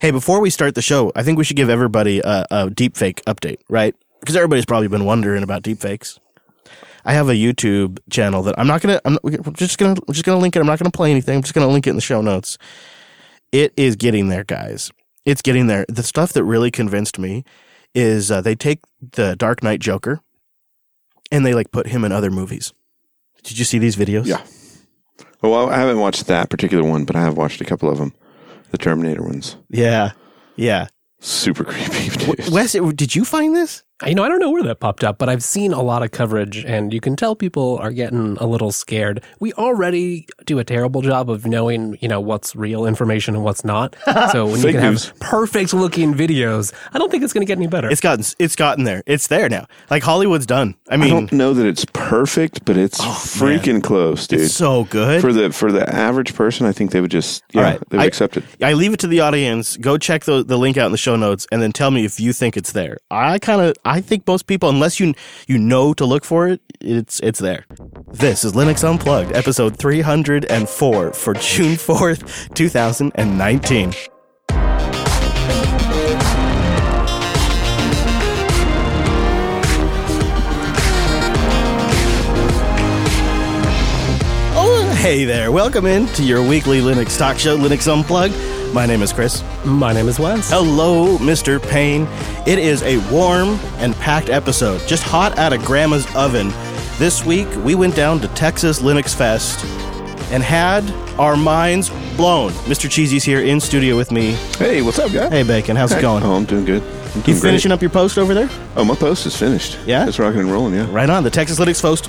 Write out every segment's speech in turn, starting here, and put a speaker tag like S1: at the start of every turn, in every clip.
S1: Hey, before we start the show, I think we should give everybody a, a deepfake update, right? Because everybody's probably been wondering about deepfakes. I have a YouTube channel that I'm not gonna. I'm just gonna. We're just gonna link it. I'm not gonna play anything. I'm just gonna link it in the show notes. It is getting there, guys. It's getting there. The stuff that really convinced me is uh, they take the Dark Knight Joker and they like put him in other movies. Did you see these videos?
S2: Yeah. Well, I haven't watched that particular one, but I have watched a couple of them, the Terminator ones.
S1: Yeah. Yeah.
S2: Super creepy. Dude.
S1: Wes, did you find this?
S3: You know, I don't know where that popped up, but I've seen a lot of coverage, and you can tell people are getting a little scared. We already do a terrible job of knowing, you know, what's real information and what's not. So when you can
S2: news.
S3: have perfect looking videos, I don't think it's going to get any better.
S1: It's gotten it's gotten there. It's there now. Like Hollywood's done. I mean, I
S2: don't know that it's perfect, but it's oh, freaking close, dude.
S1: it's so good.
S2: for the for the average person, I think they would just yeah,
S1: All right.
S2: they would
S1: I-
S2: accept it.
S1: I leave it to the audience. Go check the, the link out in the show notes and then tell me if you think it's there. I kind of I think most people unless you you know to look for it, it's it's there. This is Linux Unplugged, episode 304 for June 4th, 2019. Oh, hey there. Welcome in to your weekly Linux talk show, Linux Unplugged. My name is Chris.
S3: My name is Wes.
S1: Hello, Mr. Payne. It is a warm and packed episode, just hot out of Grandma's oven. This week, we went down to Texas Linux Fest and had our minds blown. Mr. Cheesy's here in studio with me.
S2: Hey, what's up, guy?
S1: Hey, Bacon, how's it going?
S2: Oh, I'm doing good. I'm
S1: You
S2: doing great.
S1: finishing up your post over there?
S2: Oh, my post is finished.
S1: Yeah?
S2: it's rocking and rolling. Yeah,
S1: Right on. The Texas Linux Post.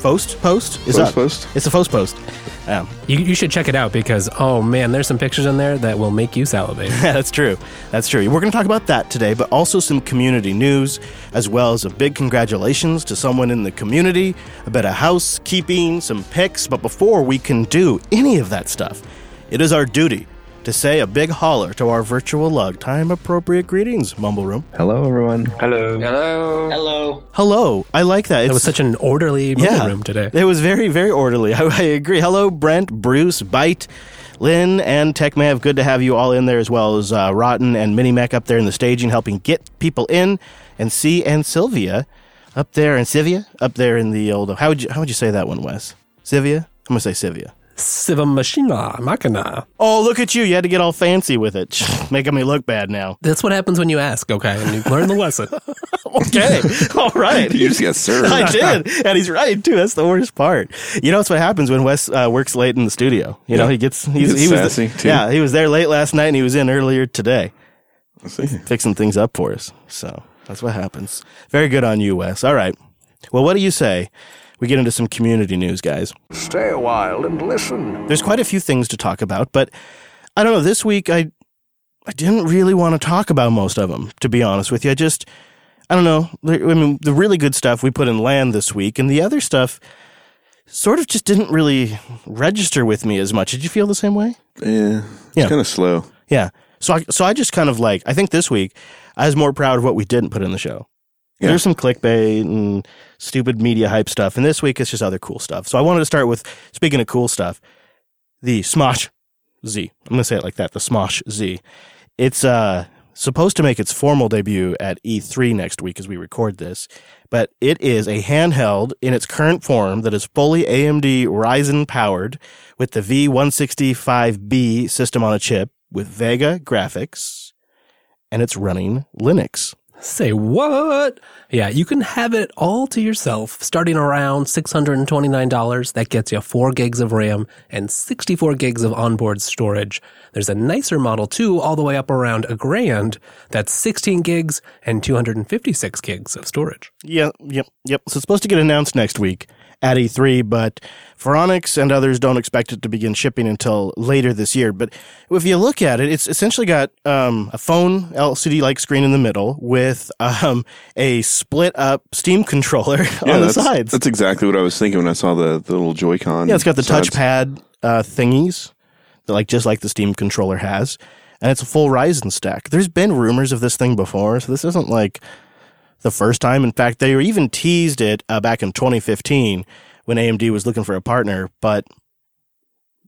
S1: Post? Post? Is
S2: Post
S1: up.
S2: post?
S1: It's a post post. Um,
S3: You, you should check it out because, oh man, there's some pictures in there that will make you salivate.
S1: That's true. That's true. We're going to talk about that today, but also some community news, as well as a big congratulations to someone in the community, a bit of housekeeping, some picks. But before we can do any of that stuff, it is our duty to say a big holler to our virtual lug. Time appropriate greetings, Mumble Room.
S4: Hello, everyone.
S5: Hello.
S1: Hello. Hello. Hello. I like that.
S3: It was such an orderly
S1: yeah,
S3: room today.
S1: It was very, very orderly. I, I agree. Hello, Brent, Bruce, Byte, Lynn, and TechMav. Good to have you all in there, as well as uh, Rotten and Minimec up there in the staging, helping get people in, and C and Sylvia up there, and Sylvia up there in the old. How would you how would you say that one, Wes? Sylvia. I'm gonna say Sylvia.
S3: Siva Machina, Machina.
S1: Oh, look at you! You had to get all fancy with it, making me look bad now.
S3: That's what happens when you ask, okay? And you learn the lesson.
S1: Okay, all right.
S2: you just got served.
S1: I did, and he's right too. That's the worst part. You know, that's what happens when Wes uh, works late in the studio. You know, he gets he's,
S2: gets
S1: he was
S2: sassy,
S1: the-
S2: too.
S1: yeah he was there late last night, and he was in earlier today,
S2: Let's see.
S1: fixing things up for us. So that's what happens. Very good on you, Wes. All right. Well, what do you say? We get into some community news, guys.
S6: Stay a while and listen.
S1: There's quite a few things to talk about, but I don't know. This week, I I didn't really want to talk about most of them. To be honest with you, I just I don't know. I mean, the really good stuff we put in LAN this week, and the other stuff sort of just didn't really register with me as much. Did you feel the same way?
S2: Yeah, it's
S1: Yeah.
S2: kind of slow.
S1: Yeah. So I so I just kind of like I think this week I was more proud of what we didn't put in the show.
S2: Yeah.
S1: There's some clickbait and stupid media hype stuff, and this week it's just other cool stuff. So I wanted to start with speaking of cool stuff, the Smach Z. I'm gonna say it like that, the Smach Z. It's uh supposed to make its formal debut at E3 next week as we record this, but it is a handheld in its current form that is fully AMD Ryzen powered with the V1605B system on a chip with Vega graphics, and it's running Linux.
S3: Say what? Yeah, you can have it all to yourself starting around $629. That gets you 4 gigs of RAM and 64 gigs of onboard storage. There's a nicer model too, all the way up around a grand. That's 16 gigs and 256 gigs of storage.
S1: Yeah, yep, yep. So it's supposed to get announced next week at E3, but Phoronix and others don't expect it to begin shipping until later this year. But if you look at it, it's essentially got um, a phone LCD-like screen in the middle with um, a split-up Steam controller
S2: Yeah,
S1: on the sides.
S2: That's exactly what I was thinking when I saw the, the little Joy-Con.
S1: Yeah, it's got the
S2: sides.
S1: touchpad uh, thingies, that like just like the Steam controller has, and it's a full Ryzen stack. There's been rumors of this thing before, so this isn't like the first time. In fact, they were even teased it uh, back in 2015 when AMD was looking for a partner, but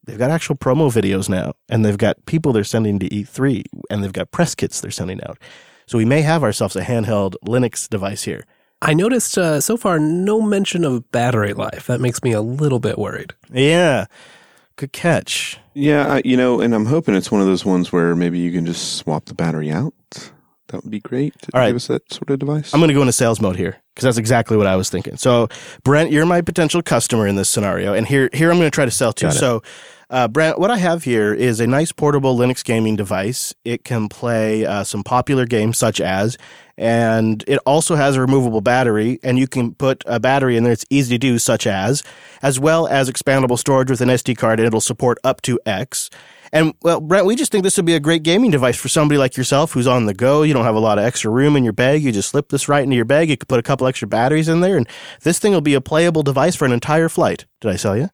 S1: they've got actual promo videos now, and they've got people they're sending to E3, and they've got press kits they're sending out. So we may have ourselves a handheld Linux device here.
S3: I noticed uh, so far no mention of battery life. That makes me a little bit worried.
S1: Yeah, good catch.
S2: Yeah, I, you know, and I'm hoping it's one of those ones where maybe you can just swap the battery out. That would be great. To
S1: All right.
S2: give us that sort of device.
S1: I'm going to go into sales mode here because that's exactly what I was thinking. So, Brent, you're my potential customer in this scenario, and here, here I'm going to try to sell to. So, uh, Brent, what I have here is a nice portable Linux gaming device. It can play uh, some popular games such as, and it also has a removable battery, and you can put a battery in there. It's easy to do, such as, as well as expandable storage with an SD card, and it'll support up to X. And well, Brent, we just think this would be a great gaming device for somebody like yourself who's on the go. You don't have a lot of extra room in your bag. You just slip this right into your bag. You could put a couple extra batteries in there, and this thing will be a playable device for an entire flight. Did I sell you?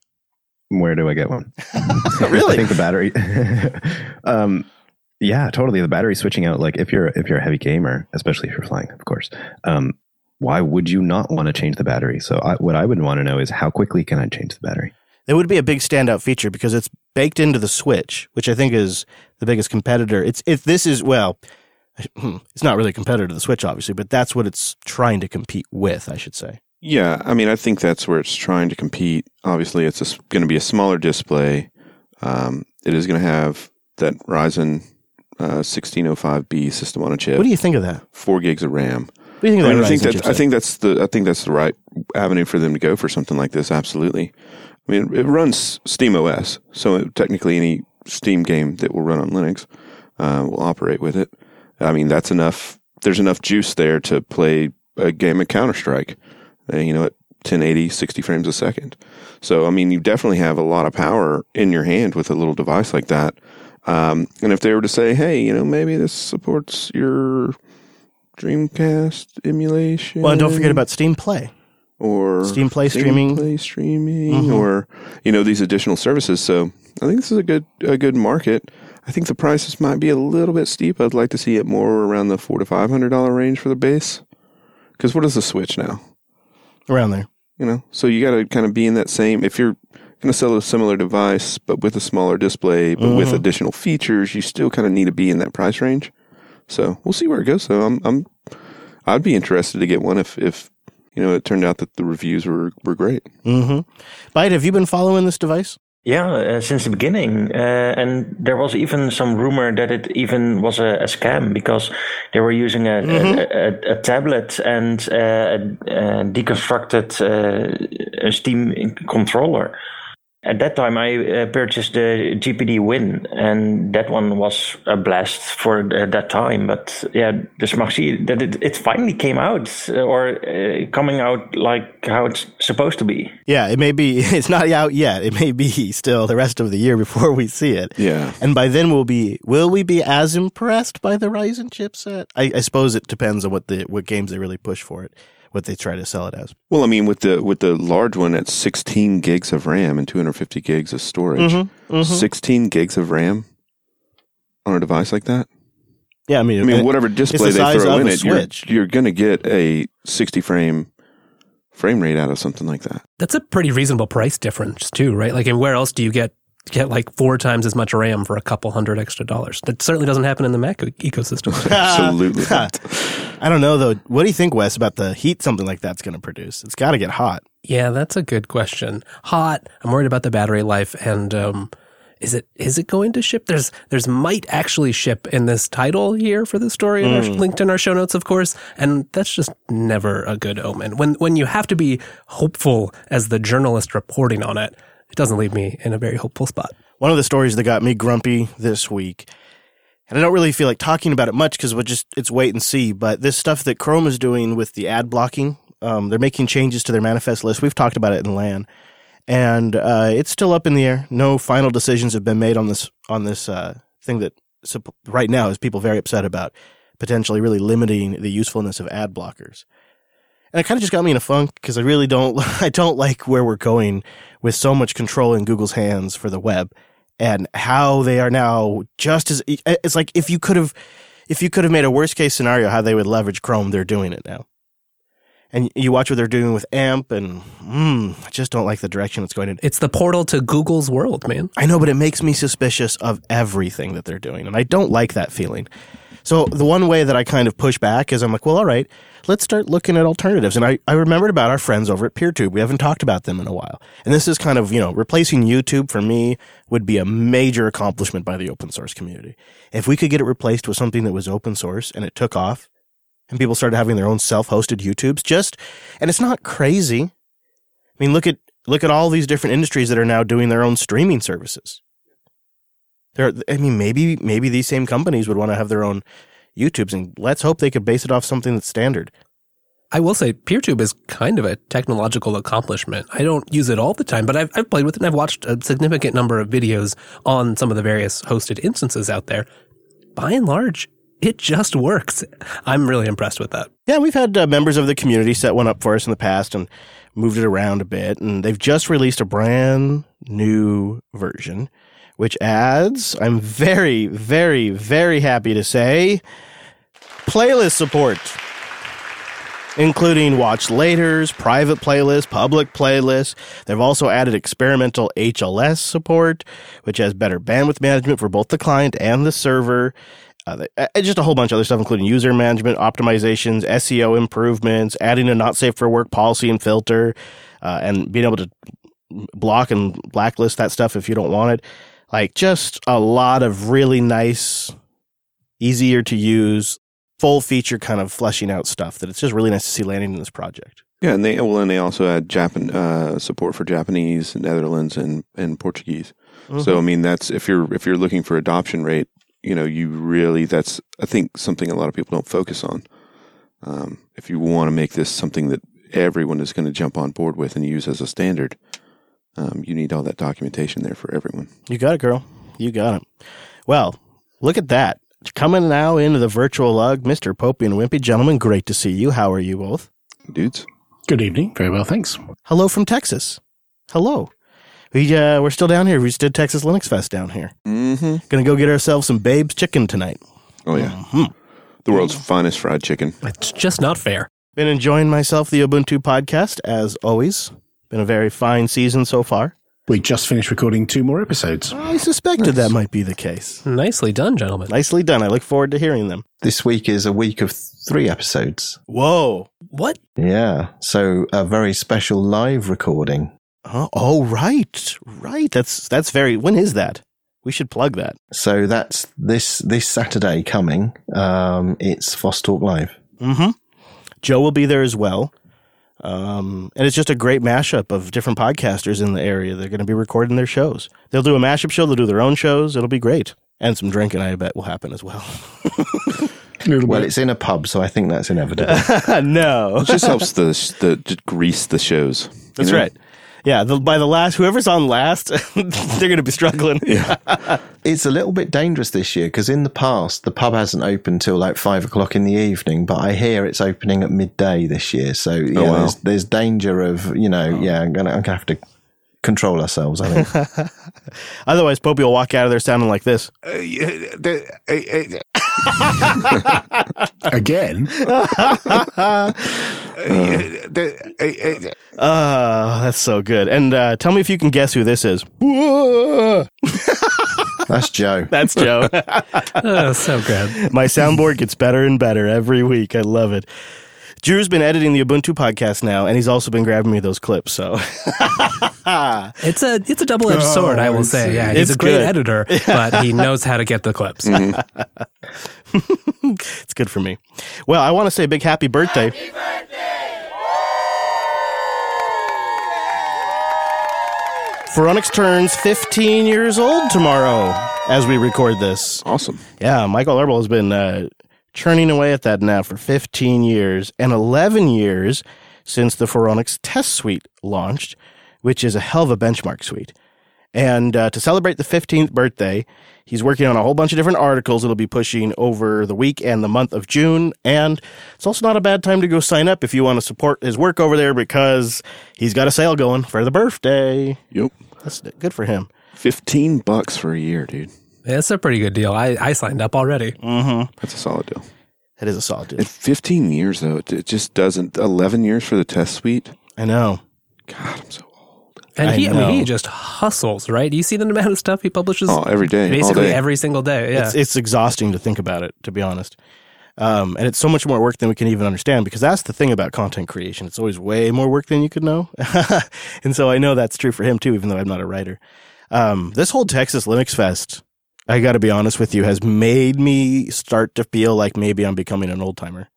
S4: Where do I get one?
S1: Really?
S4: I think the battery. um, yeah, totally. The battery switching out. Like if you're if you're a heavy gamer, especially if you're flying, of course. Um, why would you not want to change the battery? So I, what I would want to know is how quickly can I change the battery?
S1: It would be a big standout feature because it's baked into the Switch, which I think is the biggest competitor. It's if this is well, it's not really a competitor to the Switch, obviously, but that's what it's trying to compete with. I should say.
S2: Yeah, I mean, I think that's where it's trying to compete. Obviously, it's going to be a smaller display. Um, it is going to have that Ryzen uh, 1605B system on a chip,
S1: What do you think of that?
S2: four gigs of RAM.
S1: What do you think
S2: I,
S1: of
S2: mean,
S1: that?
S2: I think that I think that's the I think that's the right avenue for them to go for something like this. Absolutely. I mean, it runs Steam OS, so technically any Steam game that will run on Linux uh, will operate with it. I mean, that's enough. There's enough juice there to play a game of Counter Strike. Uh, you know, at 1080, 60 frames a second. So, I mean, you definitely have a lot of power in your hand with a little device like that. Um, and if they were to say, hey, you know, maybe this supports your Dreamcast emulation.
S1: well, and don't forget about Steam Play.
S2: Or
S1: Steam Play streaming.
S2: Play streaming,
S1: Mhm.
S2: or you know these additional services. So I think this is a good a good market. I think the prices might be a little bit steep. I'd like to see it more around the four to five hundred dollar range for the base. Because what is the Switch now?
S1: Around there.
S2: You know, so you got to kind of be in that same. If you're going to sell a similar device but with a smaller display, but with
S1: Mhm.
S2: additional features, you still kind of need to be in that price range. So we'll see where it goes. So I'm, I'm, I'd be interested to get one if, if you know, it turned out that the reviews were were great.
S1: Mm-hmm. Byte, have you been following this device?
S5: Yeah, uh, since the beginning. Uh, and there was even some rumor that it even was a, a scam because they were using a,
S1: Mhm.
S5: a, a, a tablet and uh, a, a deconstructed uh, a Steam controller. At that time, I uh, purchased the GPD Win, and that one was a blast for the, that time. But yeah, the Smach Z, that it, it finally came out, uh, or uh, coming out like how it's supposed to be.
S1: Yeah, it may be. It's not out yet. It may be still the rest of the year before we see it.
S2: Yeah.
S1: And by then we'll be. Will we be as impressed by the Ryzen chipset? I, I suppose it depends on what the what games they really push for it, what they try to sell it as.
S2: Well, I mean, with the with the large one at 16 gigs of RAM and 250 gigs of storage,
S1: Mm-hmm, mm-hmm.
S2: 16 gigs of RAM on a device like that.
S1: Yeah, I mean,
S2: I mean,
S1: it-
S2: whatever display
S1: the
S2: they throw in
S1: a
S2: it, you're, you're going to get a 60 frame frame rate out of something like that.
S3: That's a pretty reasonable price difference too, right? Like, and where else do you get get like four times as much RAM for a couple hundred extra dollars? That certainly doesn't happen in the Mac ecosystem.
S2: Absolutely not.
S1: I don't know though. What do you think, Wes, about the heat something like that's going to produce? It's got to get hot.
S3: yeah, that's a good question. Hot. I'm worried about the battery life, and um, is it is it going to ship? There's there's might actually ship in this title here for the story, in our, linked in our show notes, of course, and that's just never a good omen. When when you have to be hopeful as the journalist reporting on it, it doesn't leave me in a very hopeful spot.
S1: One of the stories that got me grumpy this week, and I don't really feel like talking about it much because we'll just it's wait and see. But this stuff that Chrome is doing with the ad blocking, um, they're making changes to their manifest list. We've talked about it in LAN, and uh, it's still up in the air. No final decisions have been made on this on this uh, thing that right now is people very upset about potentially really limiting the usefulness of ad blockers. And it kind of just got me in a funk because I really don't I don't like where we're going with so much control in Google's hands for the web and how they are now just as it's like if you could have if you could have made a worst case scenario how they would leverage Chrome they're doing it now. and you watch what they're doing with AMP, and mm, I just don't like the direction it's going in.
S3: It's the portal to Google's world, man.
S1: I know, but it makes me suspicious of everything that they're doing, and I don't like that feeling. So the one way that I kind of push back is I'm like, well, all right, let's start looking at alternatives. And I, I remembered about our friends over at PeerTube. We haven't talked about them in a while. And this is kind of, you know, replacing YouTube for me would be a major accomplishment by the open source community. If we could get it replaced with something that was open source and it took off and people started having their own self-hosted YouTubes, just, and it's not crazy. I mean, look at, look at all these different industries that are now doing their own streaming services. There, I mean, maybe maybe these same companies would want to have their own YouTubes, and let's hope they could base it off something that's standard.
S3: I will say PeerTube is kind of a technological accomplishment. I don't use it all the time, but I've, I've played with it and I've watched a significant number of videos on some of the various hosted instances out there. By and large, it just works. I'm really impressed with that.
S1: Yeah, we've had uh, members of the community set one up for us in the past and moved it around a bit, and they've just released a brand new version which adds, I'm very, very, very happy to say, playlist support, including watch laters, private playlists, public playlists. They've also added experimental HLS support, which has better bandwidth management for both the client and the server. Uh, just a whole bunch of other stuff, including user management, optimizations, SEO improvements, adding a not safe for work policy and filter, uh, and being able to block and blacklist that stuff if you don't want it. Like just a lot of really nice, easier to use, full feature kind of fleshing out stuff that it's just really nice to see landing in this project.
S2: Yeah, and they well, and they also had Japan uh, support for Japanese, Netherlands, and and Portuguese. Mm-hmm. So I mean, that's if you're if you're looking for adoption rate, you know, you really that's I think something a lot of people don't focus on. Um, if you want to make this something that everyone is going to jump on board with and use as a standard, um, you need all that documentation there for everyone.
S1: You got it, girl. You got it. Well, look at that. Coming now into the virtual lug, Mr. Popey and Wimpy. Gentlemen, great to see you. How are you both?
S2: Dudes.
S7: Good evening. Very well, thanks.
S1: Hello from Texas. Hello. We, uh, we're still down here. We just did Texas Linux Fest down here.
S2: Mm-hmm.
S1: Gonna go get ourselves some Babe's chicken tonight.
S2: Oh, yeah. Mm-hmm. The world's finest fried chicken.
S3: It's just not fair.
S1: Been enjoying myself, the Ubuntu podcast, as always. Been a very fine season so far.
S7: We just finished recording two more episodes.
S1: I suspected that might be the case.
S3: Nicely done, gentlemen.
S1: Nicely done. I look forward to hearing them.
S8: This week is a week of three episodes.
S1: Whoa. What?
S8: Yeah. So a very special live recording.
S1: Oh, oh right. Right. That's that's very when is that? We should plug that.
S8: So that's this this Saturday coming. Um, it's Foss Talk Live.
S1: Mm-hmm. Joe will be there as well. Um, and it's just a great mashup of different podcasters in the area. They're going to be recording their shows. They'll do a mashup show. They'll do their own shows. It'll be great. And some drinking, I bet, will happen as well.
S8: well, it's in a pub, so I think that's inevitable.
S1: no,
S2: it just helps the the just grease the shows.
S1: That's know? right. Yeah, the, by the last, whoever's on last, they're going to be struggling.
S2: Yeah.
S8: it's a little bit dangerous this year because in the past, the pub hasn't opened till like five o'clock in the evening, but I hear it's opening at midday this year. So, yeah, oh, wow. there's, there's danger of, you know, oh. yeah, I'm going to I'm gonna have to control ourselves, I think.
S1: Otherwise, Popey will walk out of there sounding like this.
S7: Again?
S1: uh, that's so good. And uh, tell me if you can guess who this is.
S8: That's Joe.
S1: That's Joe.
S3: oh, so good.
S1: My soundboard gets better and better every week. I love it. Drew's been editing the Ubuntu podcast now, and he's also been grabbing me those clips. So
S3: it's a it's a double edged oh, sword, I will say. Yeah, he's it's a great good. editor, but he knows how to get the clips. Mm-hmm.
S1: it's good for me. Well, I want to say a big happy birthday. Happy birthday! Phoronix turns 15 years old tomorrow as we record this.
S2: Awesome.
S1: Yeah, Michael Larabel has been uh, churning away at that now for 15 years and 11 years since the Phoronix test suite launched, which is a hell of a benchmark suite. And uh, to celebrate the 15th birthday, he's working on a whole bunch of different articles that'll be pushing over the week and the month of June. And it's also not a bad time to go sign up if you want to support his work over there because he's got a sale going for the birthday.
S2: Yep.
S1: That's good for him.
S2: 15 bucks for a year, dude.
S3: Yeah, it's a pretty good deal. I, I signed up already.
S1: Mm-hmm.
S2: That's a solid deal.
S1: It is a solid deal.
S2: At 15 years though, it just doesn't. 11 years for the test suite.
S1: I know.
S2: God, I'm so old.
S3: And
S1: I
S3: he, I, mean, he just hustles, right? Do you see the amount of stuff he publishes?
S2: Oh, every day, all
S3: basically
S2: day.
S3: every single day. Yeah,
S1: It's, it's exhausting to think about it, to be honest. Um, and it's so much more work than we can even understand because that's the thing about content creation. It's always way more work than you could know. and so I know that's true for him too, even though I'm not a writer. Um, this whole Texas Linux Fest, I got to be honest with you, has made me start to feel like maybe I'm becoming an old timer.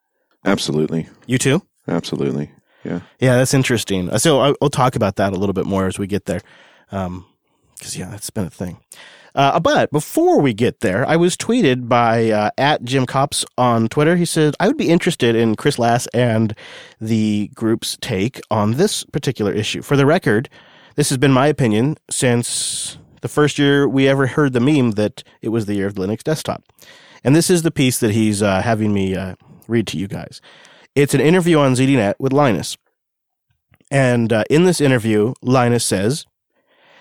S2: Absolutely.
S1: You too?
S2: Absolutely. Yeah.
S1: Yeah, that's interesting. So I'll, I'll talk about that a little bit more as we get there. Um, cause yeah, that's been a thing. Uh, but before we get there, I was tweeted by uh, at Jim Cops on Twitter. He said, I would be interested in Chris Lass and the group's take on this particular issue. For the record, this has been my opinion since the first year we ever heard the meme that it was the year of the Linux desktop. And this is the piece that he's uh, having me uh, read to you guys. It's an interview on ZDNet with Linus. And uh, in this interview, Linus says,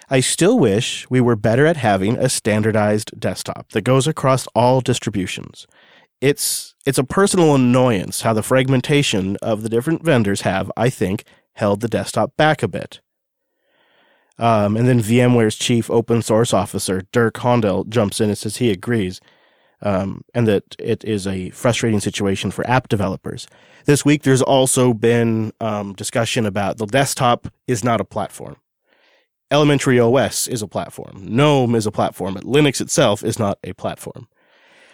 S1: I still wish we were better at having a standardized desktop that goes across all distributions. It's it's a personal annoyance how the fragmentation of the different vendors have, I think, held the desktop back a bit. Um, and then VMware's chief open source officer, Dirk Hohndel, jumps in and says he agrees, um, and that it is a frustrating situation for app developers. This week, there's also been um, discussion about the desktop is not a platform. Elementary OS is a platform. GNOME is a platform, but Linux itself is not a platform.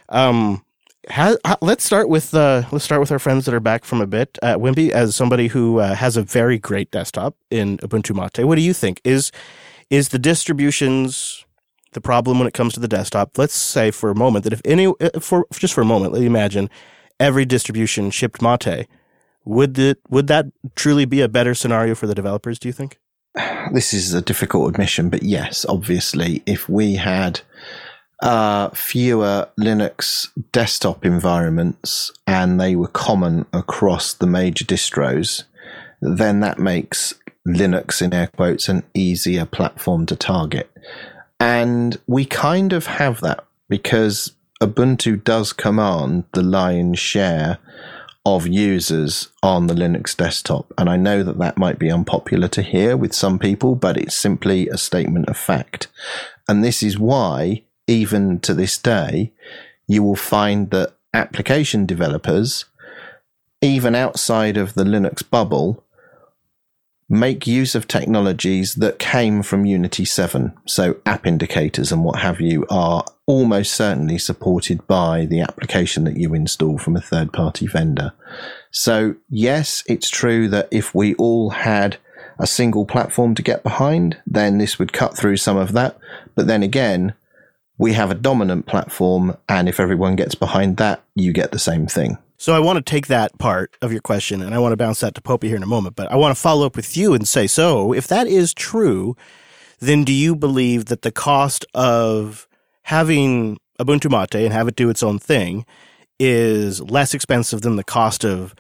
S1: Um, ha- ha- let's start with uh, let's start with our friends that are back from a bit. Uh, Wimpy, as somebody who uh, has a very great desktop in Ubuntu Mate, what do you think? Is is the distributions the problem when it comes to the desktop? Let's say for a moment that if any, uh, for just for a moment, let me imagine every distribution shipped Mate. Would it would that truly be a better scenario for the developers? Do you think?
S8: this is a difficult admission, but yes, obviously, if we had uh, fewer Linux desktop environments and they were common across the major distros, then that makes Linux, in air quotes, an easier platform to target. And we kind of have that because Ubuntu does command the lion's share of users on the Linux desktop. And I know that that might be unpopular to hear with some people, but it's simply a statement of fact. And this is why, even to this day, you will find that application developers, even outside of the Linux bubble, make use of technologies that came from Unity 7. So app indicators and what have you are almost certainly supported by the application that you install from a third party vendor. So yes, it's true that if we all had a single platform to get behind, then this would cut through some of that. But then again, we have a dominant platform, and if everyone gets behind that, you get the same thing.
S1: So I want to take that part of your question and I want to bounce that to Popey here in a moment, but I want to follow up with you and say, so if that is true, then do you believe that the cost of having Ubuntu Mate and have it do its own thing is less expensive than the cost of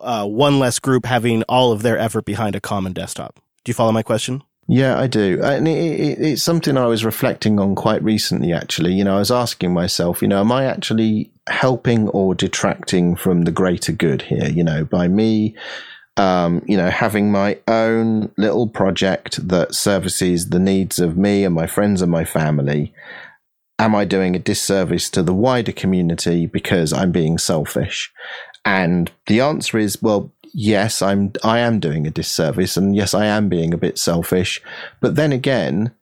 S1: uh, one less group having all of their effort behind a common desktop? Do you follow my question?
S8: Yeah, I do. And it, it, it's something I was reflecting on quite recently, actually. You know, I was asking myself, you know, am I actually helping or detracting from the greater good here? You know, by me, um, you know, having my own little project that services the needs of me and my friends and my family. Am I doing a disservice to the wider community because I'm being selfish? And the answer is, well, yes, I'm I am doing a disservice, and yes, I am being a bit selfish. But then again,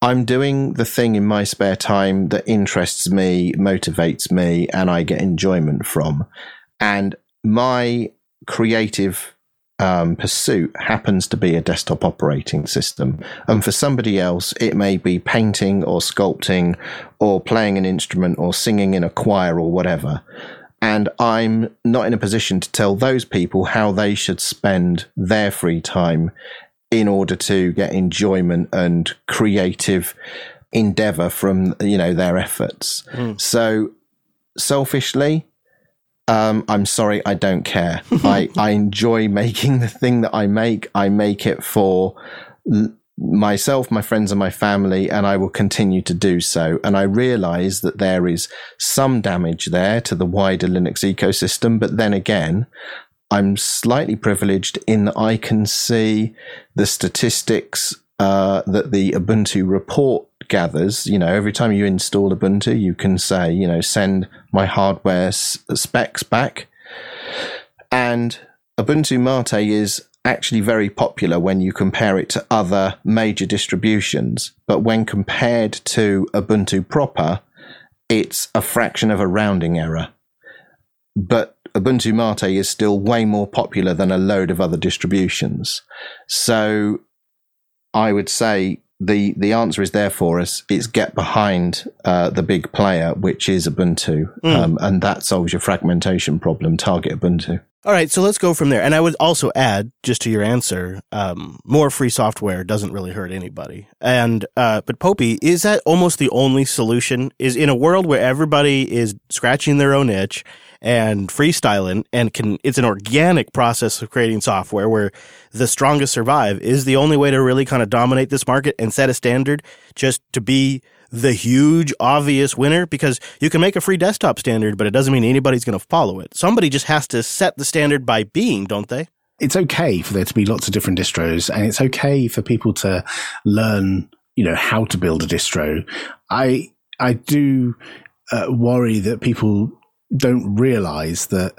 S8: I'm doing the thing in my spare time that interests me, motivates me, and I get enjoyment from. And my creative um, pursuit happens to be a desktop operating system. And for somebody else, it may be painting or sculpting or playing an instrument or singing in a choir or whatever. And I'm not in a position to tell those people how they should spend their free time in order to get enjoyment and creative endeavor from, you know, their efforts.
S1: Mm.
S8: So selfishly, um, I'm sorry, I don't care. I, I enjoy making the thing that I make. I make it for myself, my friends, and my family, and I will continue to do so. And I realize that there is some damage there to the wider Linux ecosystem, but then again, I'm slightly privileged in that I can see the statistics uh, that the Ubuntu report gathers. You know, every time you install Ubuntu, you can say, you know, send my hardware s- specs back. And Ubuntu Mate is actually very popular when you compare it to other major distributions. But when compared to Ubuntu proper, it's a fraction of a rounding error. But Ubuntu Mate is still way more popular than a load of other distributions. So I would say the the answer is there for us. It's get behind uh, the big player, which is Ubuntu, mm. um, and that solves your fragmentation problem. Target Ubuntu.
S1: All right, so let's go from there. And I would also add, just to your answer, um, more free software doesn't really hurt anybody. And uh, but Popey, is that almost the only solution? Is in a world where everybody is scratching their own itch and freestyling, and can it's an organic process of creating software where the strongest survive. Is the only way to really kind of dominate this market and set a standard just to be the huge obvious winner because you can make a free desktop standard, but it doesn't mean anybody's going to follow it. Somebody just has to set the standard by being, don't they?
S7: It's okay for there to be lots of different distros and it's okay for people to learn, you know, how to build a distro. I, I do uh, worry that people don't realize that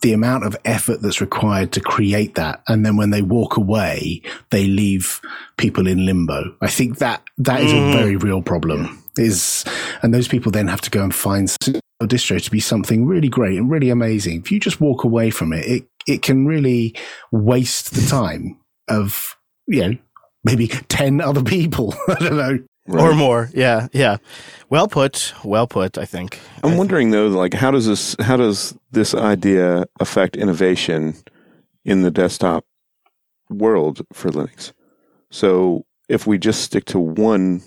S7: the amount of effort that's required to create that. And then when they walk away, they leave people in limbo. I think that that is mm. a very real problem is, and those people then have to go and find a distro to be something really great and really amazing. If you just walk away from it, it, it can really waste the time of, you know, maybe 10 other people. I don't know.
S1: Right. Or more, yeah, yeah. Well put, well put. I think.
S2: I'm wondering though, like, how does this, how does this idea affect innovation in the desktop world for Linux? So, if we just stick to one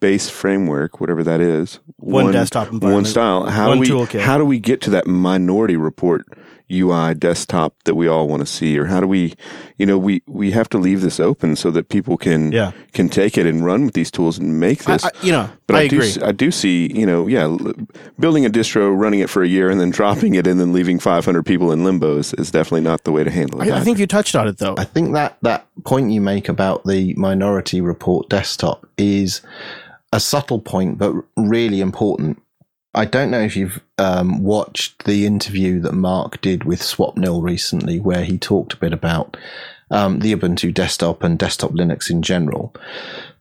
S2: base framework, whatever that is,
S1: one, one desktop environment,
S2: one style, how one do we, toolkit. how do we get to that minority report UI desktop that we all want to see, or how do we, you know, we we have to leave this open so that people can
S1: yeah.
S2: can take it and run with these tools and make this.
S1: I, I, you know,
S2: but
S1: I,
S2: I
S1: do
S2: agree. I do see, you know, yeah, building a distro, running it for a year, and then dropping it, and then leaving 500 people in limbo is, is definitely not the way to handle it.
S1: I, I think you touched on it though.
S8: I think that that point you make about the minority report desktop is a subtle point, but really important I don't know if you've um, watched the interview that Mark did with Swapnil recently, where he talked a bit about um, the Ubuntu desktop and desktop Linux in general.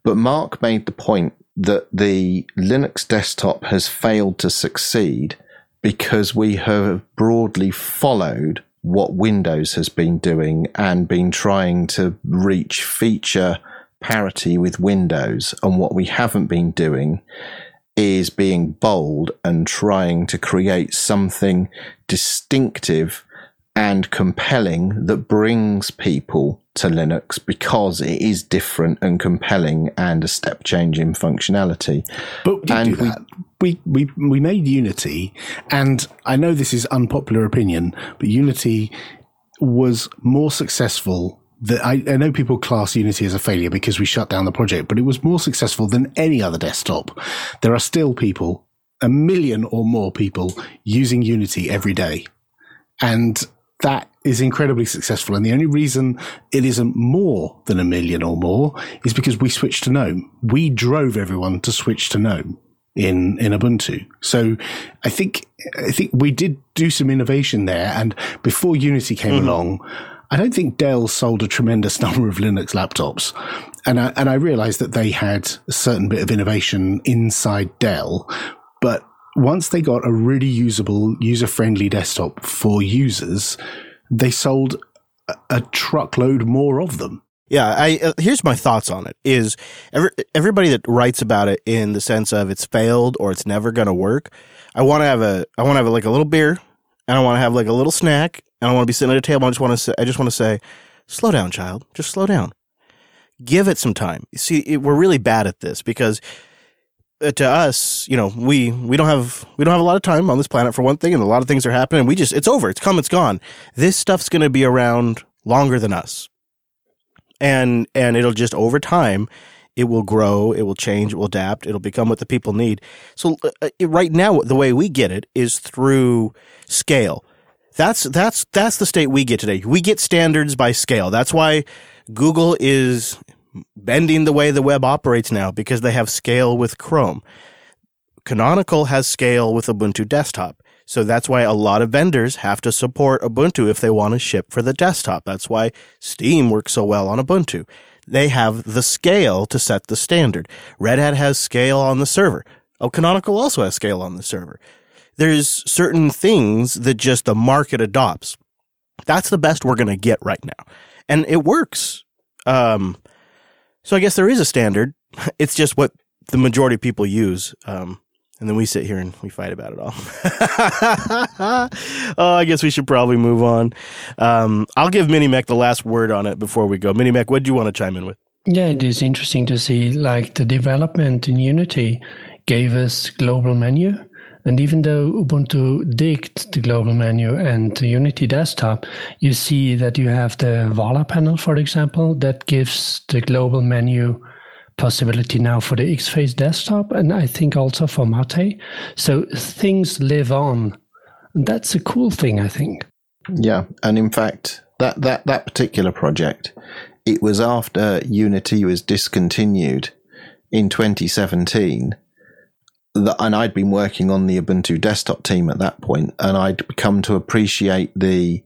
S8: But Mark made the point that the Linux desktop has failed to succeed because we have broadly followed what Windows has been doing and been trying to reach feature parity with Windows. And what we haven't been doing is being bold and trying to create something distinctive and compelling that brings people to Linux because it is different and compelling and a step change in functionality.
S7: But we and we, we, we we made Unity, and I know this is unpopular opinion, but Unity was more successful that I, I, know people class Unity as a failure because we shut down the project, but it was more successful than any other desktop. There are still people, a million or more people using Unity every day. And that is incredibly successful. And the only reason it isn't more than a million or more is because we switched to GNOME. We drove everyone to switch to GNOME in in Ubuntu. So I think I think we did do some innovation there. And before Unity came mm-hmm. along, I don't think Dell sold a tremendous number of Linux laptops. And I, and I realized that they had a certain bit of innovation inside Dell, but once they got a really usable, user friendly desktop for users, they sold a, a truckload more of them.
S1: Yeah, I uh, here's my thoughts on it. Is every, everybody that writes about it in the sense of it's failed or it's never going to work. I want to have a I want to have a, like a little beer and I want to have like a little snack I don't want to be sitting at a table. I just want to say, I just want to say, slow down, child. Just slow down. Give it some time. See, it, we're really bad at this because uh, to us, you know, we we don't have we don't have a lot of time on this planet for one thing, and a lot of things are happening. We just it's over. It's come. It's gone. This stuff's going to be around longer than us. and and it'll just over time it will grow, it will change, it will adapt, it'll become what the people need. So uh, uh right now, the way we get it is through scale. That's that's that's the state we get today. We get standards by scale. That's why Google is bending the way the web operates now because they have scale with Chrome. Canonical has scale with Ubuntu desktop. So that's why a lot of vendors have to support Ubuntu if they want to ship for the desktop. That's why Steam works so well on Ubuntu. They have the scale to set the standard. Red Hat has scale on the server. Oh, Canonical also has scale on the server. There's certain things that just the market adopts. That's the best we're going to get right now. And it works. Um, so I guess there is a standard. It's just what the majority of people use. Um, and then we sit here and we fight about it all. oh, I guess we should probably move on. Um, I'll give Minimec the last word on it before we go. Minimec, what do you want to chime in with?
S9: Yeah, it is interesting to see like the development in Unity gave us global menu. And even though Ubuntu digged the global menu and the Unity desktop, you see that you have the Vala panel, for example, that gives the global menu possibility now for the Xfce desktop, and I think also for Mate. So things live on. And that's a cool thing, I think.
S8: Yeah, and in fact, that that that particular project, it was after Unity was discontinued in 2017 that, and I'd been working on the Ubuntu desktop team at that point, and I'd come to appreciate the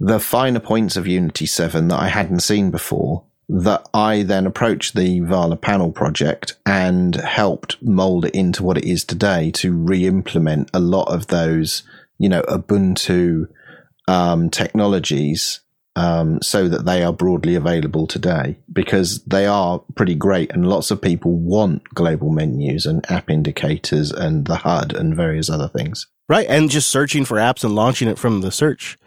S8: the finer points of Unity 7 that I hadn't seen before that I then approached the Vala panel project and helped mold it into what it is today to re-implement a lot of those, you know, Ubuntu um, technologies um, so that they are broadly available today because they are pretty great and lots of people want global menus and app indicators and the HUD and various other things.
S1: Right. And just searching for apps and launching it from the search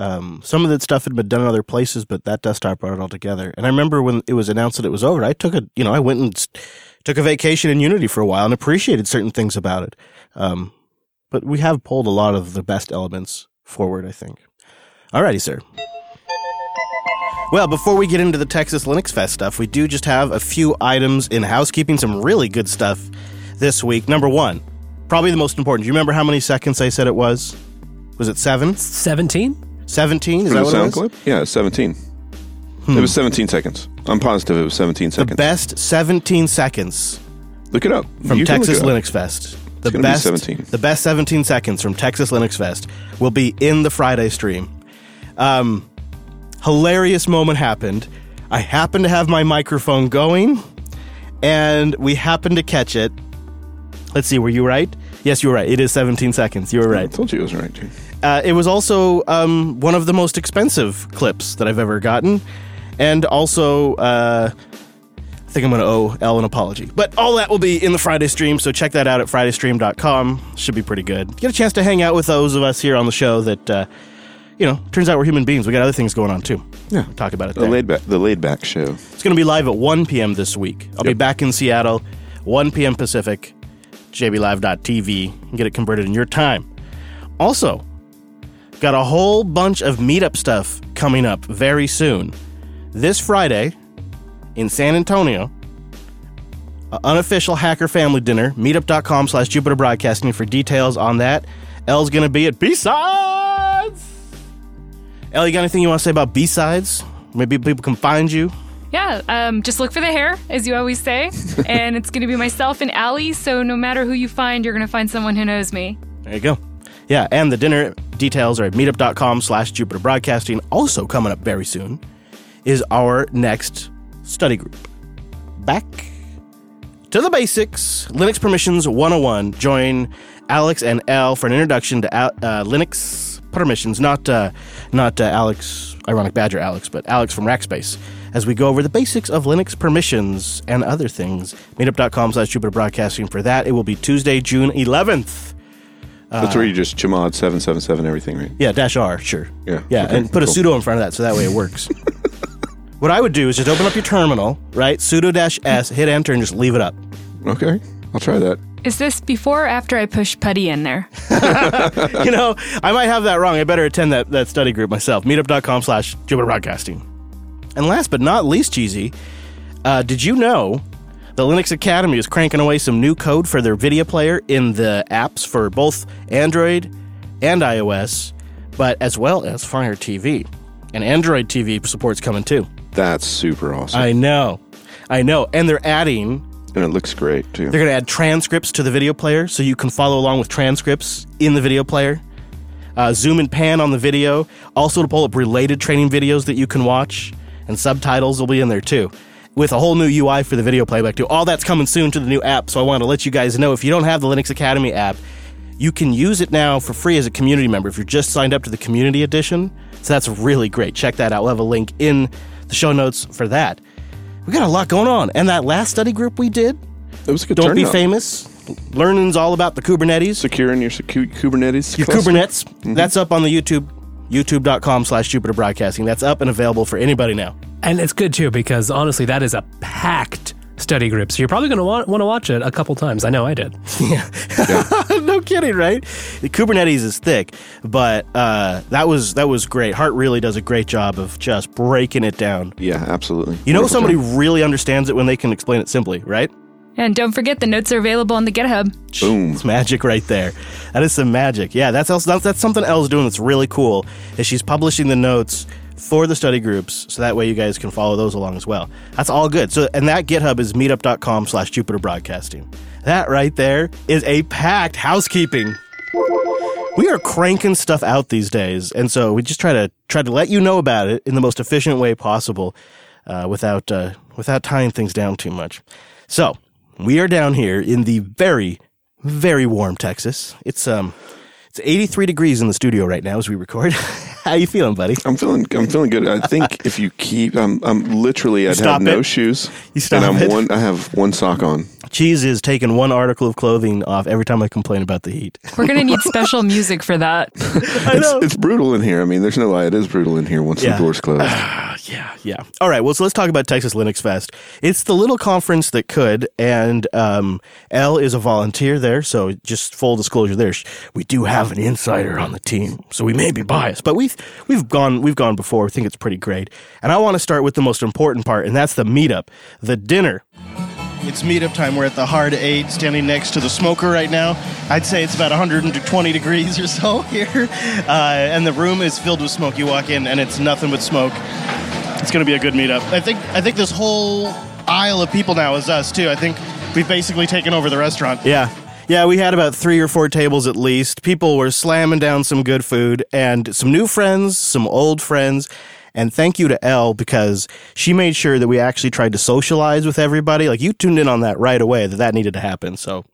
S1: um, some of that stuff had been done in other places, but that desktop brought it all together. And I remember when it was announced that it was over, I took a, you know, I went and took a vacation in Unity for a while and appreciated certain things about it. Um, but we have pulled a lot of the best elements forward, I think. Alrighty, sir. Well, before we get into the Texas Linux Fest stuff, we do just have a few items in housekeeping, some really good stuff this week. Number one, probably the most important. Do you remember how many seconds I said it was? Was it seven?
S3: 17?
S1: 17? Is that what
S2: sound
S1: it was?
S2: clip? Yeah, 17. It was 17 seconds. I'm positive it was 17 seconds.
S1: The best 17 seconds
S2: Look it up.
S1: from
S2: You
S1: Texas. Linux Fest. The
S2: be
S1: best
S2: 17.
S1: the best 17 seconds from Texas Linux Fest will be in the Friday stream. Um, hilarious moment happened. I happened to have my microphone going and we happened to catch it. Let's see, were you right? Yes, you were right. It is 17 seconds. You were right.
S2: I told you it was right, too.
S1: Uh, it was also um, one of the most expensive clips that I've ever gotten. And also, uh, I think I'm going to owe Elle an apology. But all that will be in the Friday stream, so check that out at FridayStream.com. Should be pretty good. Get a chance to hang out with those of us here on the show that, uh, you know, turns out we're human beings. We got other things going on too.
S2: Yeah.
S1: Talk about it
S2: The
S1: there.
S2: laid back, the laid back show.
S1: It's going to be live at 1 p.m. this week. I'll be back in Seattle, 1 p.m. Pacific, jblive.tv, and get it converted in your time. Also, got a whole bunch of meetup stuff coming up very soon. This Friday in San Antonio, unofficial hacker family dinner, meetup.com slash Jupiter Broadcasting for details on that. Elle's going to be at B-Sides. Elle, you got anything you want to say about B-Sides? Maybe people can find you.
S10: Yeah, um, just look for the hair, as you always say. and it's going to be myself and Allie, so no matter who you find, you're going to find someone who knows me.
S1: There you go. Yeah, and the dinner details are at meetup.com slash Jupiter Broadcasting. Also coming up very soon is our next study group. Back to the basics. Linux Permissions 101. Join Alex and Al for an introduction to uh, Linux permissions. Not uh, not uh, Alex, ironic Badger Alex, but Alex from Rackspace. As we go over the basics of Linux permissions and other things. Meetup.com slash Jupiter Broadcasting for that. It will be Tuesday, June 11th.
S2: That's where you just chmod 777 everything, right?
S1: Yeah, dash R, sure.
S2: Yeah.
S1: Yeah,
S2: Okay,
S1: and put a
S2: cool.
S1: sudo in front of that so that way it works. what I would do is just open up your terminal, right? Sudo dash S, hit enter, and just leave it up.
S2: Okay. I'll try that.
S10: Is this before or after I push putty in there?
S1: you know, I might have that wrong. I better attend that, that study group myself. Meetup.com slash Jupiter Broadcasting. And last but not least, cheesy, uh, did you know the Linux Academy is cranking away some new code for their video player in the apps for both Android and iOS, but as well as Fire TV. And Android TV support's coming too.
S2: That's super awesome.
S1: I know. I know. And they're adding
S2: and it looks great too.
S1: They're going to add transcripts to the video player so you can follow along with transcripts in the video player. Uh, zoom and pan on the video. Also to pull up related training videos that you can watch, and subtitles will be in there too. With a whole new UI for the video playback too. All that's coming soon to the new app. So I want to let you guys know if you don't have the Linux Academy app, you can use it now for free as a community member if you're just signed up to the community edition. So that's really great. Check that out. We'll have a link in the show notes for that. We got a lot going on. And that last study group we did,
S2: it was a good
S1: Don't be famous. Learning's all about the Kubernetes.
S2: Securing your secu- Kubernetes.
S1: Your
S2: cluster.
S1: Kubernetes. Mm-hmm. That's up on the YouTube, youtube.com slash Jupiter Broadcasting. That's up and available for anybody now.
S3: And it's good too because honestly, that is a packed study group. So you're probably going to want, want to watch it a couple times. I know I did.
S1: Yeah. no kidding, right? The Kubernetes is thick, but uh, that was that was great. Hart really does a great job of just breaking it down.
S2: Yeah, absolutely.
S1: You know, somebody job. really understands it when they can explain it simply, right?
S10: And don't forget the notes are available on the GitHub.
S2: Boom!
S1: It's magic right there. That is some magic. Yeah, that's else. That's, that's something Elle's doing that's really cool. Is she's publishing the notes for the study groups so that way you guys can follow those along as well that's all good so and that github is meetup.com slash jupiter broadcasting that right there is a packed housekeeping we are cranking stuff out these days and so we just try to try to let you know about it in the most efficient way possible uh, without uh, without tying things down too much so we are down here in the very very warm texas it's um it's 83 degrees in the studio right now as we record. How you feeling, buddy?
S2: I'm feeling I'm feeling good. I think if you keep I'm I'm literally I'd have no
S1: it.
S2: shoes.
S1: You stop
S2: and I'm
S1: it.
S2: one I have one sock on.
S1: Cheese is taking one article of clothing off every time I complain about the heat.
S10: We're going to need special music for that.
S2: It's, it's brutal in here. I mean, there's no lie. It is brutal in here once
S1: Yeah.
S2: the door's closed.
S1: yeah, yeah. All right, well, so let's talk about Texas Linux Fest. It's the little conference that could, and um, Elle is a volunteer there, so just full disclosure there. We do have an insider on the team, so we may be biased, but we've we've gone we've gone before. We think it's pretty great, and I want to start with the most important part, and that's the meetup, the dinner. It's meetup time. We're at the Hard Eight, standing next to the smoker right now. I'd say it's about 120 degrees or so here, uh, and the room is filled with smoke. You walk in, and it's nothing but smoke. It's going to be a good meetup. I think. I think this whole aisle of people now is us too. I think we've basically taken over the restaurant. Yeah. Yeah, we had about three or four tables at least. People were slamming down some good food and some new friends, some old friends. And thank you to Elle because she made sure that we actually tried to socialize with everybody. Like you tuned in on that right away that that needed to happen. So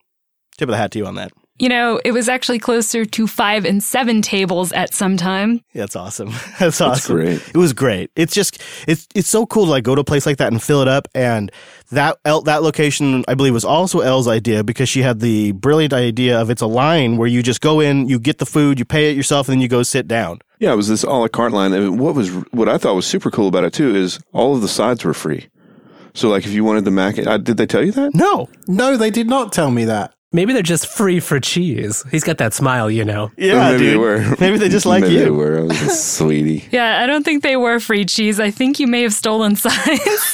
S1: tip of the hat to you on that.
S10: You know, it was actually closer to five and seven tables at some time.
S1: That's awesome. That's awesome.
S2: great.
S1: It was great. It's just it's it's so cool to like go to a place like that and fill it up. And that El- that location, I believe, was also Elle's idea because she had the brilliant idea of it's a line where you just go in, you get the food, you pay it yourself, and then you go sit down.
S2: Yeah, it was this a la carte line. And what was what I thought was super cool about it too is all of the sides were free. So like if you wanted the mac, uh, did they tell you that?
S1: No,
S11: No, they did not tell me that.
S3: Maybe they're just free for cheese. He's got that smile, you know.
S1: yeah,
S2: maybe
S1: dude.
S2: they were.
S1: Maybe they just like
S2: maybe
S1: you.
S2: They were. I was a sweetie.
S10: Yeah, I don't think they were free cheese. I think you may have stolen signs.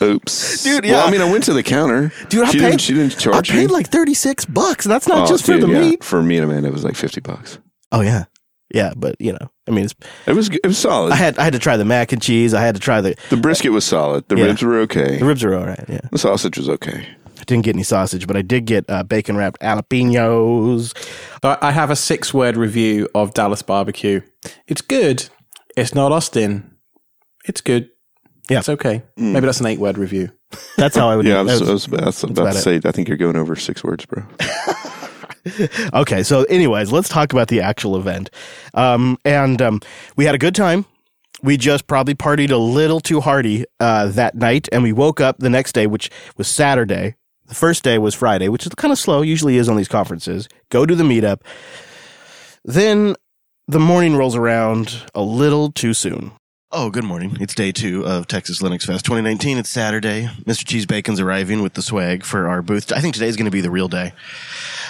S2: Oops,
S1: Dude,
S2: Well. I mean, I went to the counter,
S1: Dude, I
S2: She
S1: paid.
S2: didn't. She didn't charge
S1: I paid
S2: me.
S1: like thirty six bucks, that's not
S2: Oh,
S1: just for the
S2: yeah.
S1: meat.
S2: For me and Amanda, it was like fifty bucks.
S1: Oh yeah, yeah. But you know, I mean, it's,
S2: It was. It was solid.
S1: I had I had to try the mac and cheese. I had to try the
S2: the brisket was solid. The
S1: Yeah.
S2: ribs were okay.
S1: the ribs are all right. Yeah.
S2: The sausage was okay.
S1: I didn't get any sausage, but I did get uh, bacon wrapped jalapenos.
S11: I I have a six word review of Dallas barbecue. It's good. It's not Austin. It's good.
S1: Yeah.
S11: It's okay. Maybe that's an eight word review.
S1: That's how I would.
S2: Yeah, I
S1: that
S2: was,
S1: was-
S2: I was, about- I was about
S1: about
S2: to
S1: it.
S2: say. I think you're going over six words, bro.
S1: okay, so anyways, let's talk about the actual event. Um, and um, we had a good time. We just probably partied a little too hardy uh, that night, and we woke up the next day, which was Saturday. The first day was Friday, which is kind of slow, usually is on these conferences. Go to the meetup. Then the morning rolls around a little too soon. Oh, good morning. It's day two of Texas Linux Fest 2019. It's Saturday. Mr. Cheese Bacon's arriving with the swag for our booth. I think today's going to be the real day.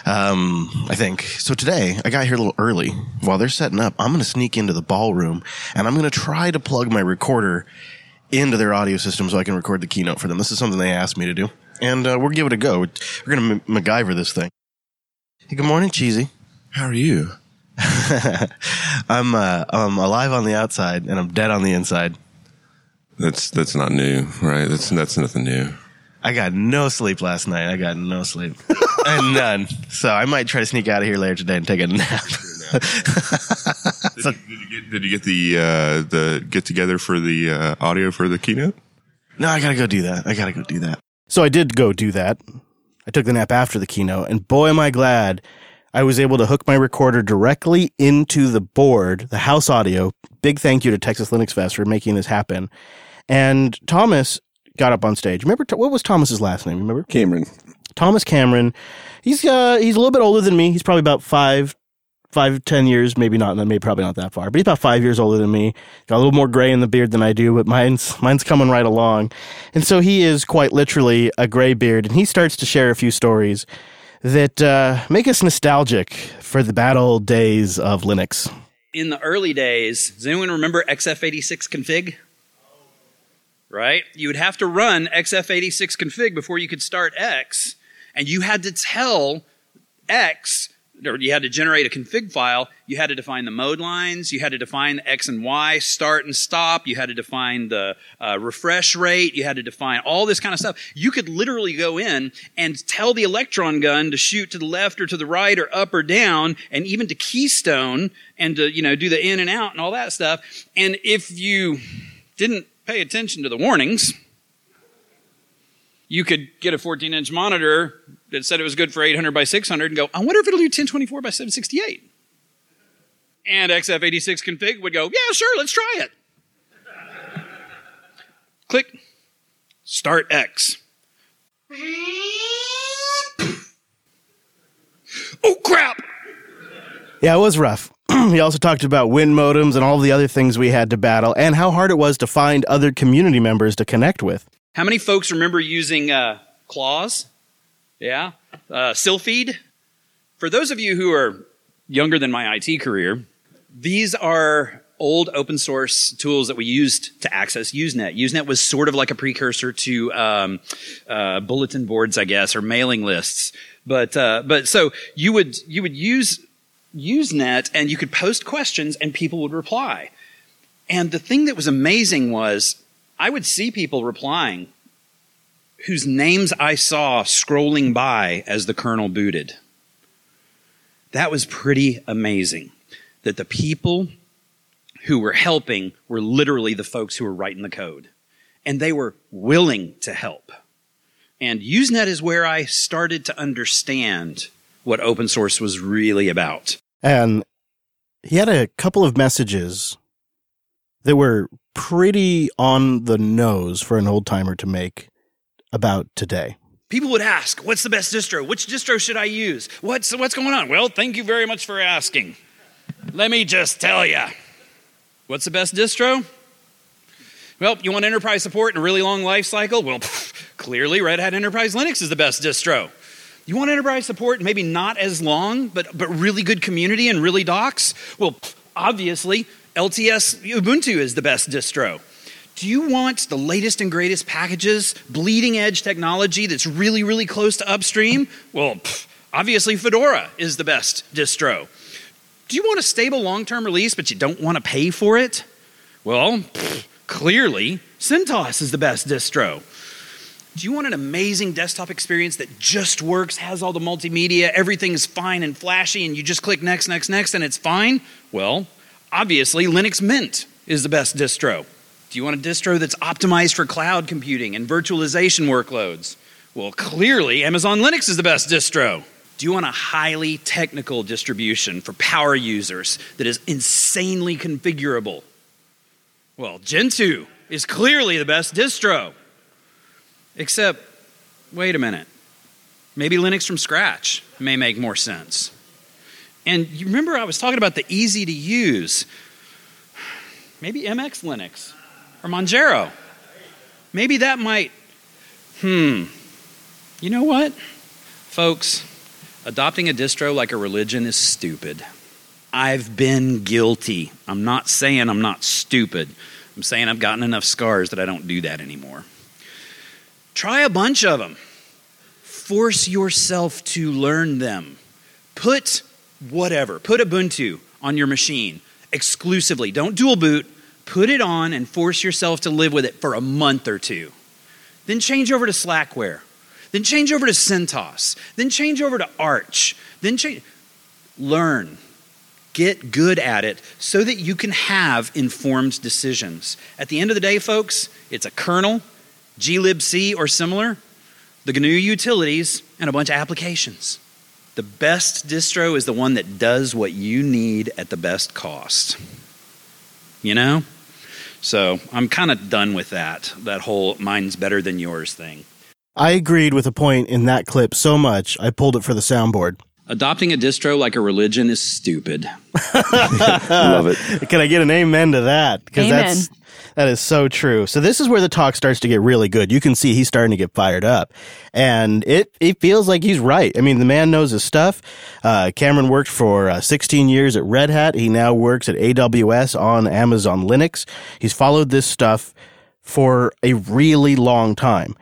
S1: Um, I think. So today, I got here a little early. While they're setting up, I'm going to sneak into the ballroom and I'm going to try to plug my recorder into their audio system so I can record the keynote for them. This is something they asked me to do, and uh, we'll give it a go. We're going to MacGyver this thing. Hey, good morning, Cheesy.
S12: How are you?
S1: I'm uh, I'm alive on the outside and I'm dead on the inside.
S12: That's that's not new, right? That's that's nothing new.
S1: I got no sleep last night. I got no sleep, and none. So I might try to sneak out of here later today and take a nap.
S12: did, you, did, you get, did you get the uh, the get together for the uh, audio for the keynote?
S1: No, I gotta go do that. I gotta go do that. So I did go do that. I took the nap after the keynote, and boy, am I glad I was able to hook my recorder directly into the board, the house audio. Big thank you to Texas Linux Fest for making this happen. And Thomas got up on stage. Remember what was Thomas's last name? Remember
S2: Cameron.
S1: Thomas Cameron. He's uh, he's a little bit older than me. He's probably about five, five, ten years, maybe not, maybe probably not that far, but he's about five years older than me. Got a little more gray in the beard than I do, but mine's mine's coming right along. And so he is quite literally a gray beard, and he starts to share a few stories that uh, make us nostalgic for the bad old days of Linux.
S13: In the early days, does anyone remember XF86 config? Right? You would have to run XF86 config before you could start X, and you had to tell X or you had to generate a config file. You had to define the mode lines. You had to define the X and Y, start and stop. You had to define the uh, refresh rate. You had to define all this kind of stuff. You could literally go in and tell the electron gun to shoot to the left or to the right or up or down, and even to keystone and to you know do the in and out and all that stuff. And if you didn't pay attention to the warnings, you could get a 14 inch monitor that said it was good for 800 by 600 and go, I wonder if it'll do 1024 by 768. And XF86 config would go, yeah, sure, let's try it. Click, start X. oh, crap!
S1: Yeah, it was rough. he also talked about WIN modems and all the other things we had to battle and how hard it was to find other community members to connect with.
S13: How many folks remember using uh, claws? Yeah. Uh, Sylpheed. For those of you who are younger than my IT career, these are old open source tools that we used to access Usenet. Usenet was sort of like a precursor to um, uh, bulletin boards, I guess, or mailing lists. But uh, but so you would you would use Usenet and you could post questions and people would reply. And the thing that was amazing was I would see people replying whose names I saw scrolling by as the kernel booted. That was pretty amazing that the people who were helping were literally the folks who were writing the code. And they were willing to help. And Usenet is where I started to understand what open source was really about.
S1: And he had a couple of messages that were pretty on the nose for an old timer to make about today.
S13: People would ask, "What's the best distro? Which distro should I use? What's what's going on?" Well, thank you very much for asking. Let me just tell you. What's the best distro? Well, you want enterprise support and a really long life cycle? Well, pff, clearly Red Hat Enterprise Linux is the best distro. You want enterprise support, maybe not as long, but but really good community and really docs? Well, pff, obviously LTS Ubuntu is the best distro. Do you want the latest and greatest packages, bleeding edge technology that's really, really close to upstream? Well, pff, obviously Fedora is the best distro. Do you want a stable long term release, but you don't want to pay for it? Well, pff, clearly CentOS is the best distro. Do you want an amazing desktop experience that just works, has all the multimedia, everything is fine and flashy, and you just click next, next, next, and it's fine? Well, obviously Linux Mint is the best distro. Do you want a distro that's optimized for cloud computing and virtualization workloads? Well, clearly Amazon Linux is the best distro. Do you want a highly technical distribution for power users that is insanely configurable? Well, Gentoo is clearly the best distro. Except, wait a minute. Maybe Linux from scratch may make more sense. And you remember I was talking about the easy to use. Maybe MX Linux or Manjaro. Maybe that might, hmm. You know what? Folks, adopting a distro like a religion is stupid. I've been guilty. I'm not saying I'm not stupid, I'm saying I've gotten enough scars that I don't do that anymore. Try a bunch of them. Force yourself to learn them. Put whatever, put Ubuntu on your machine exclusively. Don't dual boot. Put it on and force yourself to live with it for a month or two. Then change over to Slackware. Then change over to CentOS. Then change over to Arch. Then change. Learn. Get good at it so that you can have informed decisions. At the end of the day, folks, it's a kernel, glibc or similar, the GNU utilities, and a bunch of applications. The best distro is the one that does what you need at the best cost. You know? So I'm kind of done with that, that whole mine's better than yours thing.
S1: I agreed with a point in that clip so much, I pulled it for the soundboard.
S13: Adopting a distro like a religion is stupid.
S1: Love it. Can I get an amen to that? Because that's that is so true. So this is where the talk starts to get really good. You can see he's starting to get fired up, and it it feels like he's right. I mean, the man knows his stuff. Uh, Cameron worked for uh, 16 years at Red Hat. He now works at AWS on Amazon Linux. He's followed this stuff for a really long time.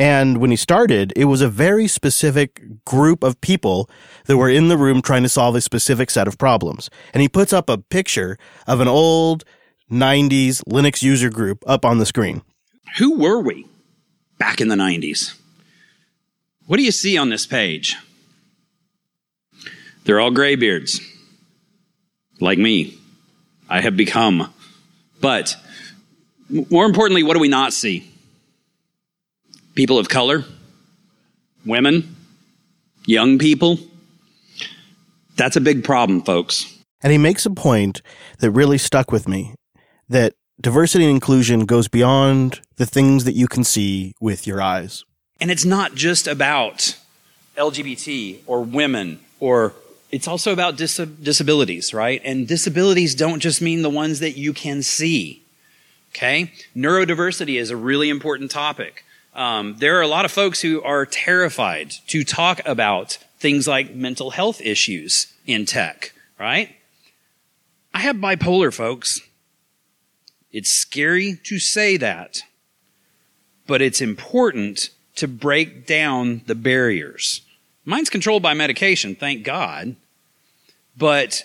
S1: And when he started, it was a very specific group of people that were in the room trying to solve a specific set of problems. And he puts up a picture of an old 90s Linux user group up on the screen.
S13: Who were we back in the 90s? What do you see on this page? They're all graybeards, like me. I have become. But more importantly, what do we not see? People of color, women, young people. That's a big problem, folks.
S1: And he makes a point that really stuck with me that diversity and inclusion goes beyond the things that you can see with your eyes.
S13: And it's not just about LGBT or women or it's also about dis- disabilities, right? And disabilities don't just mean the ones that you can see. Okay? Neurodiversity is a really important topic. Um, there are a lot of folks who are terrified to talk about things like mental health issues in tech, right? I have bipolar, folks. It's scary to say that, but it's important to break down the barriers. Mine's controlled by medication, thank God, but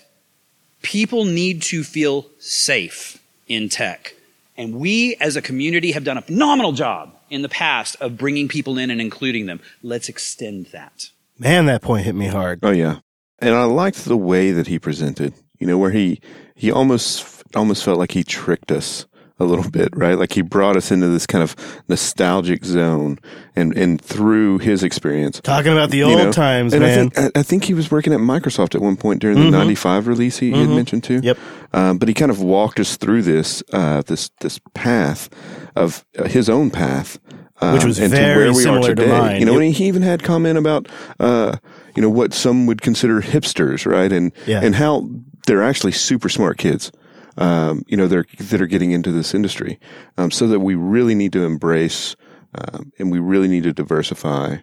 S13: people need to feel safe in tech. And we as a community have done a phenomenal job in the past of bringing people in and including them. Let's extend that.
S1: Man, that point hit me hard.
S2: Oh yeah, and I liked the way that he presented. You know, where he he almost almost felt like he tricked us a little bit, right? Like he brought us into this kind of nostalgic zone, and and through his experience,
S1: Talking about the
S2: you
S1: old
S2: know,
S1: times,
S2: and
S1: man.
S2: I think I, think he was working at Microsoft at one point during
S1: Mhm.
S2: the '95 release. He, he had mentioned too.
S1: Yep.
S2: Um, but he kind of walked us through this uh, this this path of uh, his own path, um,
S1: Which was
S2: and to
S1: very
S2: where we
S1: similar
S2: are
S1: to
S2: today.
S1: mine.
S2: You know,
S1: Yep.
S2: and he even had comment about uh, you know what some would consider hipsters, right? And
S1: Yeah.
S2: and how they're actually super smart kids. Um, you know, they're that are getting into this industry, um, so that we really need to embrace um, and we really need to diversify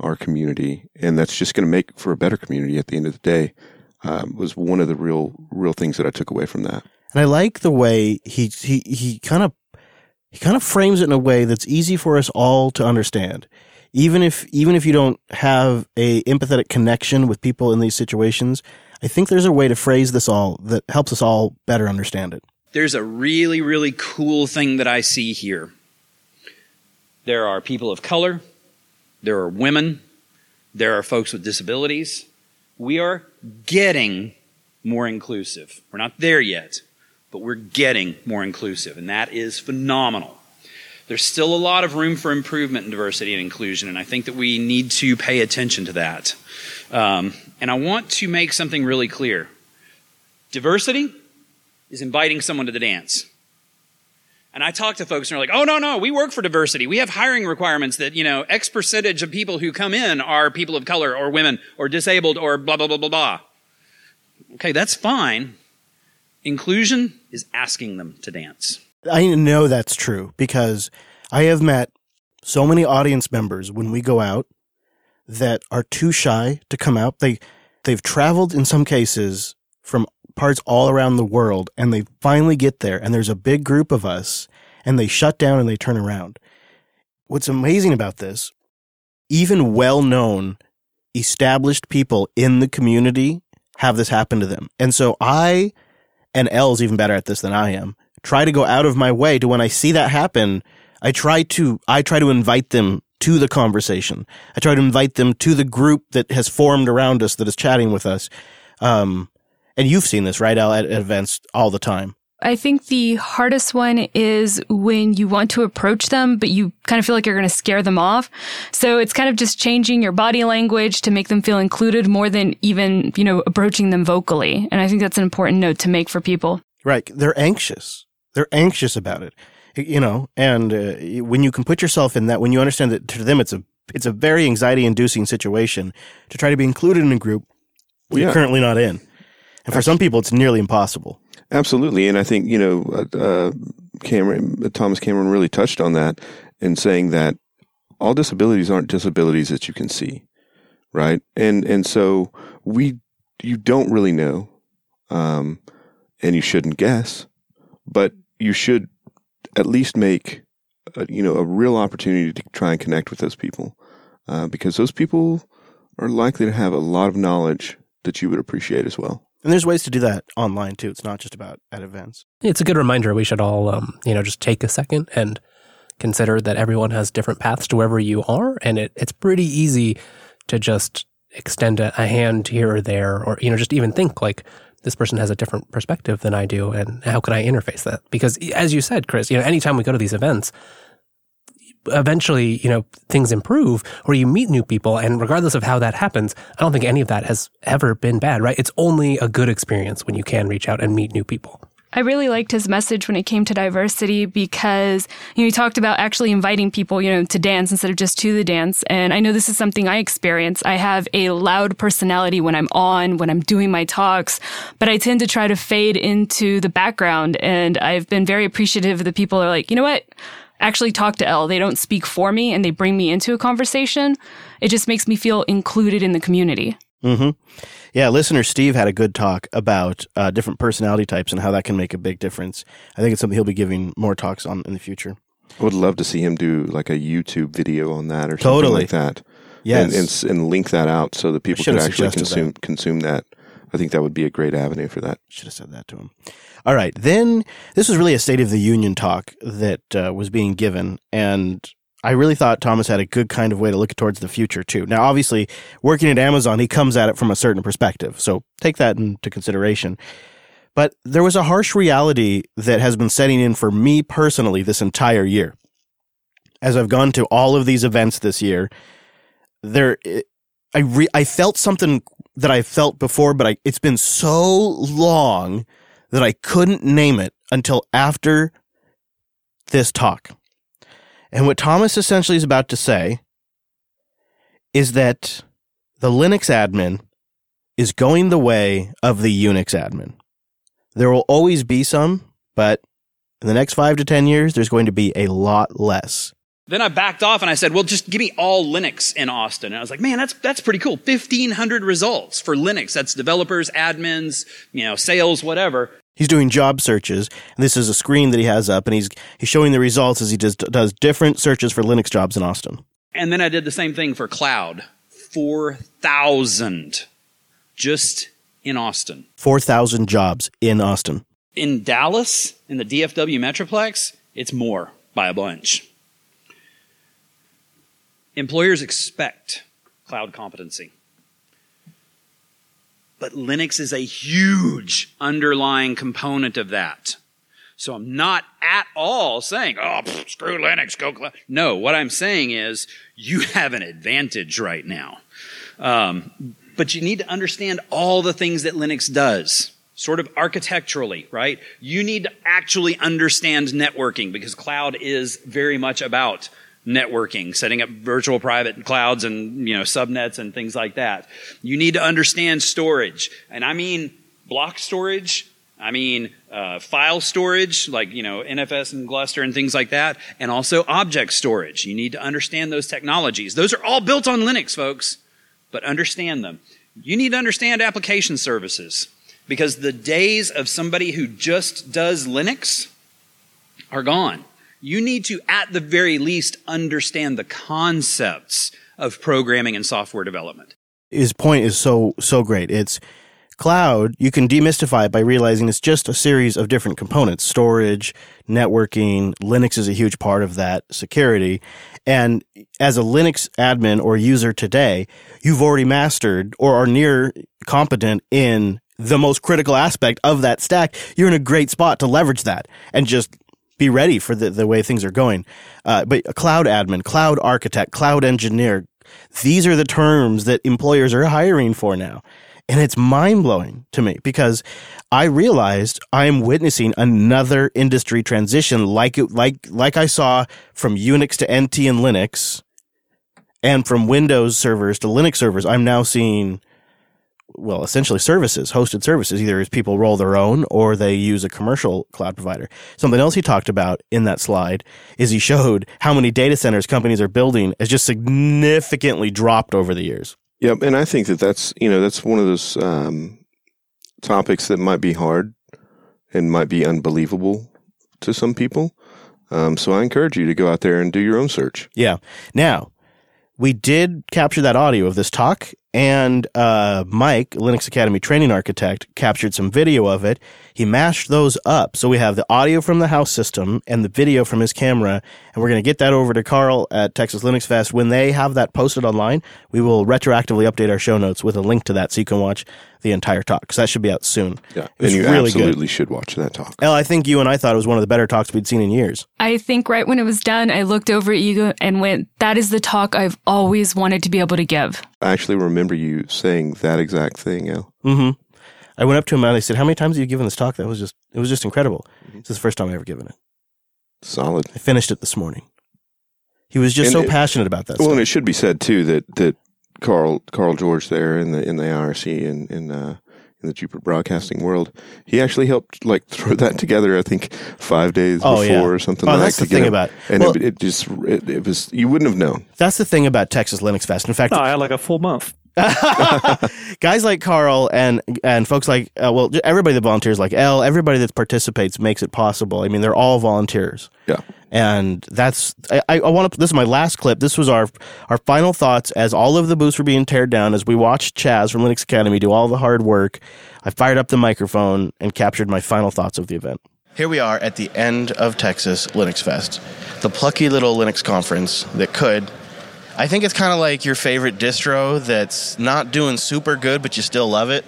S2: our community, and that's just going to make for a better community at the end of the day. Um, was one of the real real things that I took away from that.
S1: And I like the way he he he kind of he kind of frames it in a way that's easy for us all to understand. Even if even if you don't have a empathetic connection with people in these situations, I think there's a way to phrase this all that helps us all better understand it.
S13: There's a really, really cool thing that I see here. There are people of color, there are women, there are folks with disabilities. We are getting more inclusive. We're not there yet, but we're getting more inclusive, and that is phenomenal. There's still a lot of room for improvement in diversity and inclusion, and I think that we need to pay attention to that. Um, and I want to make something really clear diversity is inviting someone to the dance. And I talk to folks and they're like, oh, no, no, we work for diversity. We have hiring requirements that, you know, X percentage of people who come in are people of color or women or disabled or blah, blah, blah, blah, blah. Okay, that's fine. Inclusion is asking them to dance.
S1: I know that's true because I have met so many audience members when we go out that are too shy to come out. They they've traveled in some cases from parts all around the world and they finally get there and there's a big group of us and they shut down and they turn around. What's amazing about this, even well known, established people in the community have this happen to them. And so I, and L's even better at this than I am, try to go out of my way to when I see that happen, I try to, I try to invite them to the conversation. I try to invite them to the group that has formed around us that is chatting with us. Um, and you've seen this, right, Al, at, at events all the time.
S10: I think the hardest one is when you want to approach them, but you kind of feel like you're going to scare them off. So it's kind of just changing your body language to make them feel included more than even, you know, approaching them vocally. And I think that's an important note to make for people.
S1: Right. They're anxious. They're anxious about it, you know, and uh, when you can put yourself in that, when you understand that to them it's a, it's a very anxiety inducing situation to try to be included in a group yeah. you're currently not in. And for some people, it's nearly impossible.
S2: Absolutely, and I think you know uh, uh, Cameron uh, Thomas Cameron really touched on that in saying that all disabilities aren't disabilities that you can see, right? And and so we you don't really know, um, and you shouldn't guess, but you should at least make a, you know a real opportunity to try and connect with those people, uh, because those people are likely to have a lot of knowledge that you would appreciate as well.
S1: And there's ways to do that online too. It's not just about at events.
S3: It's a good reminder. We should all, um, you know, just take a second and consider that everyone has different paths to wherever you are, and it, it's pretty easy to just extend a, a hand here or there, or you know, just even think like this person has a different perspective than I do, and how can I interface that? Because as you said, Chris, you know, anytime we go to these events, eventually, you know, things improve or you meet new people. And regardless of how that happens, I don't think any of that has ever been bad, right? It's only a good experience when you can reach out and meet new people.
S10: I really liked his message when it came to diversity because you know he talked about actually inviting people, you know, to dance instead of just to the dance. And I know this is something I experience. I have a loud personality when I'm on, when I'm doing my talks, but I tend to try to fade into the background. And I've been very appreciative of the people who are like, you know what? actually talk to L. They don't speak for me and they bring me into a conversation. It just makes me feel included in the community.
S1: Mm-hmm. Yeah, listener Steve had a good talk about uh, different personality types and how that can make a big difference. I think it's something he'll be giving more talks on in the future.
S2: I would love to see him do like a YouTube video on that or
S1: totally.
S2: something like that.
S1: Yes.
S2: And, and, and link that out so that people could actually consume that. consume that. I think that would be a great avenue for that.
S1: Should have said that to him. All right. Then this was really a State of the Union talk that uh, was being given. And I really thought Thomas had a good kind of way to look towards the future, too. Now, obviously, working at Amazon, he comes at it from a certain perspective. So take that into consideration. But there was a harsh reality that has been setting in for me personally this entire year. As I've gone to all of these events this year, there, I re- I felt something that I felt before, but I, it's been so long that I couldn't name it until after this talk. And what Thomas essentially is about to say is that the Linux admin is going the way of the Unix admin. There will always be some, but in the next five to 10 years, there's going to be a lot less.
S13: Then I backed off and I said, well, just give me all Linux in Austin. And I was like, man, that's, that's pretty cool. 1500 results for Linux. That's developers, admins, you know, sales, whatever.
S1: He's doing job searches. And this is a screen that he has up and he's, he's showing the results as he does, does different searches for Linux jobs in Austin.
S13: And then I did the same thing for cloud. 4,000 just in Austin.
S1: 4,000 jobs in Austin.
S13: In Dallas, in the DFW Metroplex, it's more by a bunch. Employers expect cloud competency. But Linux is a huge underlying component of that. So I'm not at all saying, oh, pff, screw Linux, go cloud. No, what I'm saying is you have an advantage right now. Um, but you need to understand all the things that Linux does, sort of architecturally, right? You need to actually understand networking because cloud is very much about networking, setting up virtual private clouds and, you know, subnets and things like that. You need to understand storage. And I mean block storage. I mean uh, file storage, like, you know, NFS and Gluster and things like that. And also object storage. You need to understand those technologies. Those are all built on Linux, folks, but understand them. You need to understand application services. because the days of somebody who just does Linux are gone. You need to, at the very least, understand the concepts of programming and software development.
S1: His point is so so great. It's cloud. You can demystify it by realizing it's just a series of different components: storage, networking. Linux is a huge part of that security. And as a Linux admin or user today, you've already mastered or are near competent in the most critical aspect of that stack. You're in a great spot to leverage that and just be ready for the, the way things are going. Uh, but cloud admin, cloud architect, cloud engineer, these are the terms that employers are hiring for now. And it's mind blowing to me because I realized I am witnessing another industry transition like it, like, like I saw from Unix to NT and Linux and from Windows servers to Linux servers. I'm now seeing well, essentially services, hosted services, either as people roll their own or they use a commercial cloud provider. Something else he talked about in that slide is he showed how many data centers companies are building has just significantly dropped over the years.
S2: Yep, and I think that that's you know that's one of those um, topics that might be hard and might be unbelievable to some people. Um, so I encourage you to go out there and do your own search.
S1: Yeah. Now, we did capture that audio of this talk, and uh, Mike, Linux Academy training architect, captured some video of it. He mashed those up. So we have the audio from the house system and the video from his camera. And we're going to get that over to Carl at Texas Linux Fest. When they have that posted online, we will retroactively update our show notes with a link to that so you can watch the entire talk because that should be out soon.
S2: Yeah. And you really absolutely good. should watch that talk.
S1: El, I think you and I thought it was one of the better talks we'd seen in years.
S10: I think right when it was done, I looked over at you and went, that is the talk I've always wanted to be able to give.
S2: I actually remember you saying that exact thing, El.
S1: Mm-hmm. I went up to him and I said, "How many times have you given this talk?" That was just it was just incredible. Mm-hmm. It's the first time I ever given it.
S2: Solid.
S1: I finished it this morning. He was just and so it, passionate about that.
S2: Well,
S1: stuff.
S2: and it should be said too that that Carl Carl George there in the in the IRC and in uh, in the Jupiter Broadcasting world, he actually helped like throw that together. I think five days oh, before
S1: yeah.
S2: or something.
S1: Oh,
S2: like
S1: that's the thing about
S2: and well, it, it, just it, it, was you wouldn't have known.
S1: That's the thing about Texas Linux Fest. In fact,
S14: no, I had like a full month.
S1: guys like Carl and and folks like uh, well everybody that volunteers like El everybody that participates makes it possible. I mean they're all volunteers.
S2: Yeah.
S1: And that's I, I want to this is my last clip. This was our our final thoughts as all of the booths were being teared down as we watched Chaz from Linux Academy do all the hard work. I fired up the microphone and captured my final thoughts of the event. Here we are at the end of Texas Linux Fest, the plucky little Linux conference that could I think it's kind of like your favorite distro that's not doing super good, but you still love it.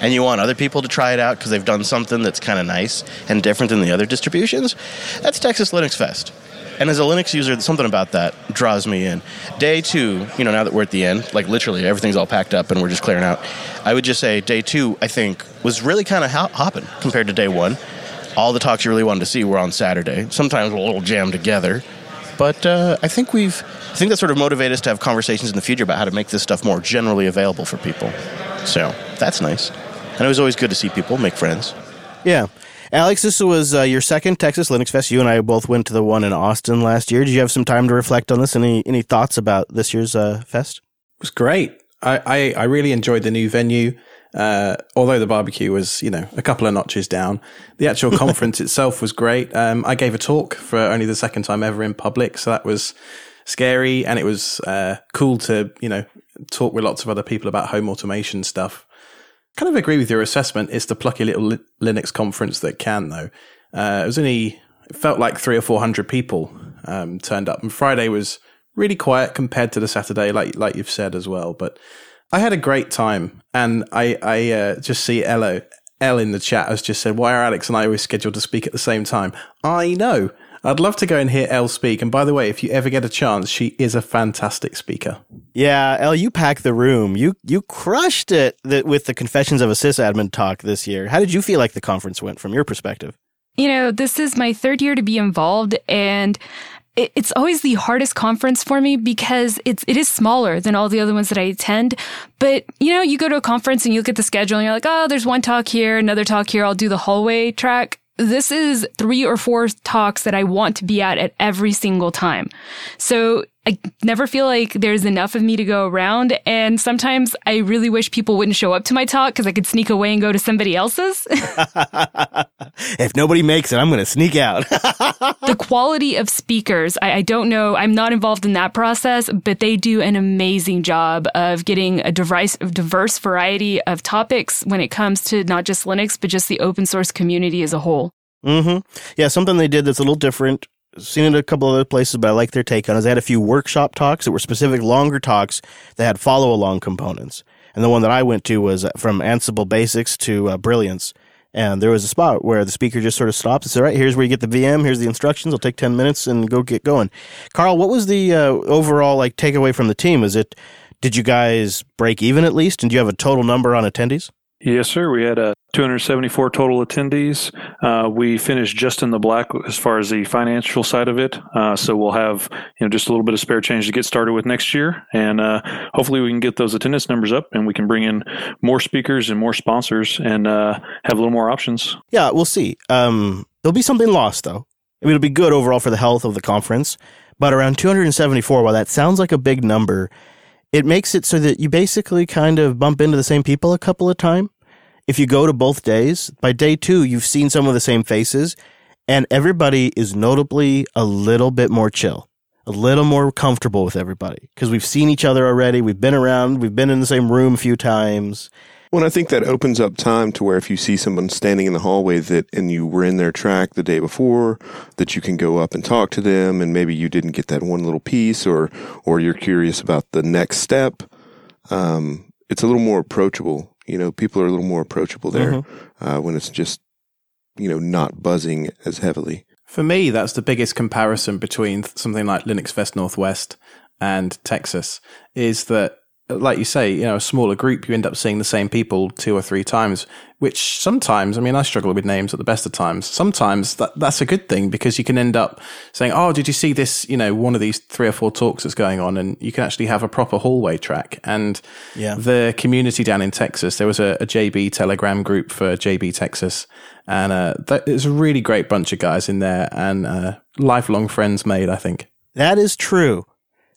S1: And you want other people to try it out because they've done something that's kind of nice and different than the other distributions. That's Texas Linux Fest. And as a Linux user, something about that draws me in. Day two, you know, now that we're at the end, like literally everything's all packed up and we're just clearing out, I would just say day two, I think, was really kind of hopping compared to day one. All the talks you really wanted to see were on Saturday. Sometimes a little jammed together. But uh, I think we've, I think that sort of motivated us to have conversations in the future about how to make this stuff more generally available for people. So that's nice. And it was always good to see people make friends. Yeah. Alex, this was uh, your second Texas Linux Fest. You and I both went to the one in Austin last year. Did you have some time to reflect on this? Any any thoughts about this year's uh, fest?
S11: It was great. I, I, I really enjoyed the new venue. Uh, although the barbecue was, you know, a couple of notches down, the actual conference itself was great. Um, I gave a talk for only the second time ever in public, so that was scary, and it was uh, cool to, you know, talk with lots of other people about home automation stuff. Kind of agree with your assessment. It's the plucky little li- Linux conference that can, though. Uh, it was only it felt like three or four hundred people um, turned up, and Friday was really quiet compared to the Saturday, like like you've said as well, but I had a great time, and I I uh, just see Ello L in the chat has just said, "Why are Alex and I always scheduled to speak at the same time?" I know. I'd love to go and hear Elle speak. And by the way, if you ever get a chance, she is a fantastic speaker.
S1: Yeah, Elle, you packed the room. You you crushed it with the Confessions of a Sysadmin talk this year. How did you feel like the conference went from your perspective?
S10: You know, this is my third year to be involved, and it's always the hardest conference for me because it's it is smaller than all the other ones that I attend. But you know, you go to a conference and you look at the schedule and you're like, oh, there's one talk here, another talk here. I'll do the hallway track. This is three or four talks that I want to be at at every single time. So I never feel like there's enough of me to go around. And sometimes I really wish people wouldn't show up to my talk because I could sneak away and go to somebody else's.
S1: if nobody makes it, I'm going to sneak out.
S10: the quality of speakers, I, I, don't know. I'm not involved in that process, but they do an amazing job of getting a diverse, diverse variety of topics when it comes to not just Linux, but just the open source community as a whole.
S1: Mm-hmm. Yeah, something they did that's a little different seen it a couple other places, but I like their take on it. They had a few workshop talks that were specific, longer talks that had follow along components. And the one that I went to was from Ansible Basics to uh, Brilliance. And there was a spot where the speaker just sort of stops and said, "All right, here's where you get the VM. Here's the instructions. It'll take ten minutes and go get going." Carl, what was the uh, overall like takeaway from the team? Is it did you guys break even at least? And do you have a total number on attendees?
S14: Yes, sir. We had uh, 274 total attendees. Uh, we finished just in the black as far as the financial side of it. Uh, so we'll have you know just a little bit of spare change to get started with next year, and uh, hopefully we can get those attendance numbers up, and we can bring in more speakers and more sponsors, and uh, have a little more options.
S1: Yeah, we'll see. Um, there'll be something lost though. I mean, it'll be good overall for the health of the conference, but around 274, while that sounds like a big number, it makes it so that you basically kind of bump into the same people a couple of times. If you go to both days, by day two, you've seen some of the same faces, and everybody is notably a little bit more chill, a little more comfortable with everybody because we've seen each other already. We've been around, we've been in the same room a few times.
S2: Well, I think that opens up time to where if you see someone standing in the hallway that and you were in their track the day before, that you can go up and talk to them, and maybe you didn't get that one little piece, or or you're curious about the next step. Um, it's a little more approachable. You know, people are a little more approachable there mm-hmm. uh, when it's just you know not buzzing as heavily.
S11: For me, that's the biggest comparison between something like Linux Fest Northwest and Texas is that like you say, you know, a smaller group, you end up seeing the same people two or three times, which sometimes, I mean, I struggle with names at the best of times. Sometimes that, that's a good thing because you can end up saying, Oh, did you see this? You know, one of these three or four talks that's going on and you can actually have a proper hallway track. And yeah. the community down in Texas, there was a, a JB telegram group for JB Texas and, uh, there's a really great bunch of guys in there and, uh, lifelong friends made, I think.
S1: That is true.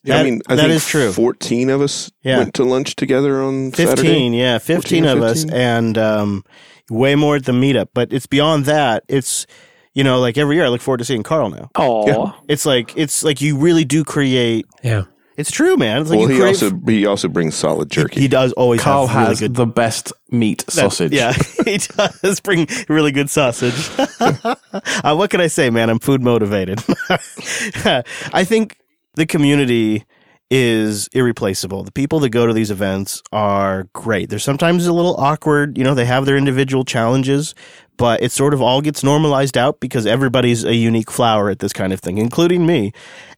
S2: Yeah, that, I mean, I that is true. Fourteen of us yeah. went to lunch together on
S1: fifteen.
S2: Saturday.
S1: Yeah, fifteen of 15? us, and um, way more at the meetup. But it's beyond that. It's you know, like every year, I look forward to seeing Carl now.
S14: Oh, yeah.
S1: it's like it's like you really do create.
S3: Yeah.
S1: It's true, man. It's like
S2: well, he also he also brings solid jerky.
S1: He, he does always.
S11: Carl
S1: have really
S11: has
S1: good,
S11: the best meat sausage.
S1: Yeah, he does bring really good sausage. uh, what can I say, man? I'm food motivated. I think the community is irreplaceable. The people that go to these events are great. They're sometimes a little awkward, you know, they have their individual challenges, but it sort of all gets normalized out because everybody's a unique flower at this kind of thing, including me.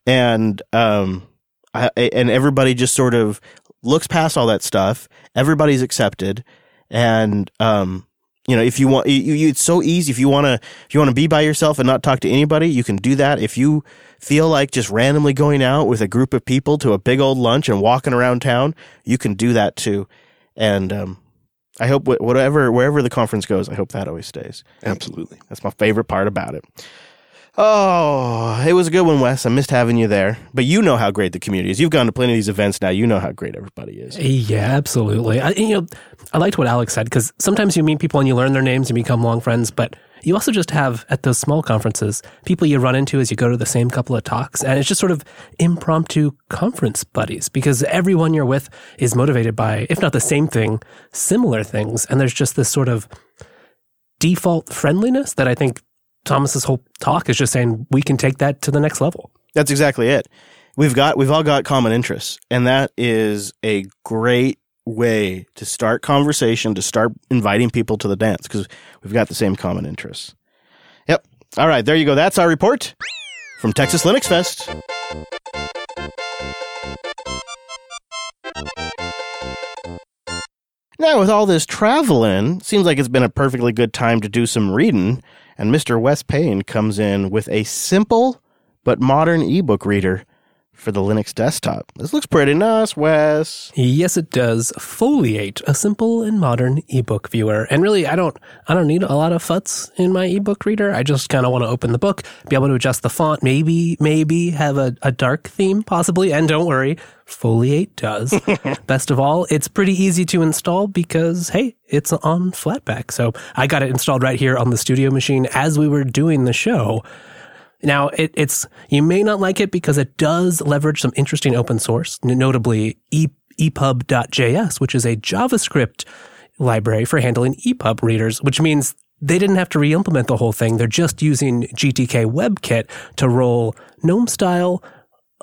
S1: And um I, and everybody just sort of looks past all that stuff. Everybody's accepted and um you know, if you want, you, you, it's so easy. If you want to, if you want to be by yourself and not talk to anybody, you can do that. If you feel like just randomly going out with a group of people to a big old lunch and walking around town, you can do that too. And um, I hope whatever, wherever the conference goes, I hope that always stays.
S2: Absolutely,
S1: that's my favorite part about it. Oh, it was a good one, Wes. I missed having you there. But you know how great the community is. You've gone to plenty of these events now. You know how great everybody is.
S3: Yeah, absolutely. I, you know, I liked what Alex said because sometimes you meet people and you learn their names and become long friends, but you also just have at those small conferences people you run into as you go to the same couple of talks, and it's just sort of impromptu conference buddies because everyone you're with is motivated by, if not the same thing, similar things, and there's just this sort of default friendliness that I think Thomas's whole talk is just saying we can take that to the next level.
S1: That's exactly it. We've got we've all got common interests, and that is a great way to start conversation, to start inviting people to the dance because we've got the same common interests. Yep. All right, there you go. That's our report from Texas Linux Fest. Now, with all this traveling, seems like it's been a perfectly good time to do some reading and Mr. Wes Payne comes in with a simple but modern ebook reader for the Linux desktop. This looks pretty nice, Wes.
S3: Yes, it does. Foliate, a simple and modern ebook viewer. And really, I don't, I don't need a lot of futs in my ebook reader. I just kind of want to open the book, be able to adjust the font, maybe, maybe have a, a dark theme, possibly. And don't worry, Foliate does. Best of all, it's pretty easy to install because, hey, it's on Flatpak. So I got it installed right here on the studio machine as we were doing the show. Now, it, it's you may not like it because it does leverage some interesting open source, notably e, EPUB.js, which is a JavaScript library for handling EPUB readers, which means they didn't have to re-implement the whole thing. They're just using GTK WebKit to roll GNOME style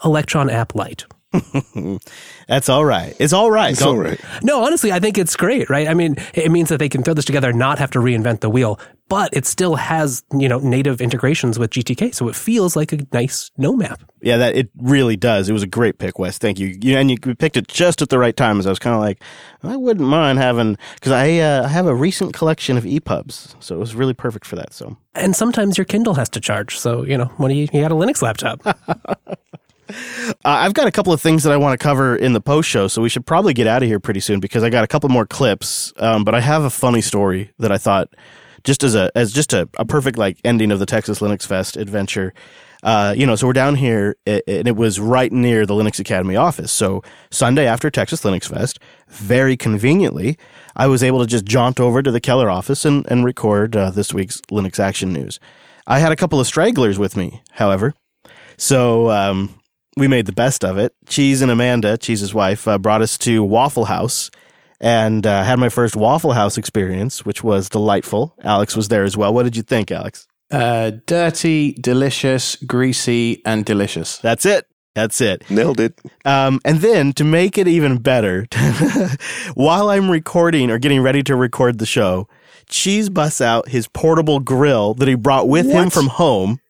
S3: Electron app Lite.
S1: That's all right. It's all right.
S2: It's all right.
S3: No, honestly, I think it's great, right? I mean, it means that they can throw this together, and not have to reinvent the wheel, but it still has, you know, native integrations with GTK. So it feels like a nice no map.
S1: Yeah, that it really does. It was a great pick, Wes. Thank you. you and you picked it just at the right time as I was kind of like, I wouldn't mind having, because I uh, have a recent collection of EPUBs. So it was really perfect for that. So,
S3: And sometimes your Kindle has to charge. So, you know, when you, you got a Linux laptop.
S1: Uh, I've got a couple of things that I want to cover in the post show, so we should probably get out of here pretty soon because I got a couple more clips. Um, but I have a funny story that I thought, just as a as just a, a perfect like ending of the Texas Linux Fest adventure. Uh, you know, so we're down here, and it, was right near the Linux Academy office. So Sunday after Texas Linux Fest, very conveniently, I was able to just jaunt over to the Keller office and and record uh, this week's Linux Action News. I had a couple of stragglers with me, however. So um, we made the best of it. Cheese and Amanda, Cheese's wife, uh, brought us to Waffle House and uh, had my first Waffle House experience, which was delightful. Alex was there as well. What did you think, Alex?
S11: Uh, dirty, delicious, greasy, and delicious.
S1: That's it. That's it.
S2: Nailed it.
S1: Um, and then to make it even better, while I'm recording or getting ready to record the show, Cheese busts out his portable grill that he brought with him from home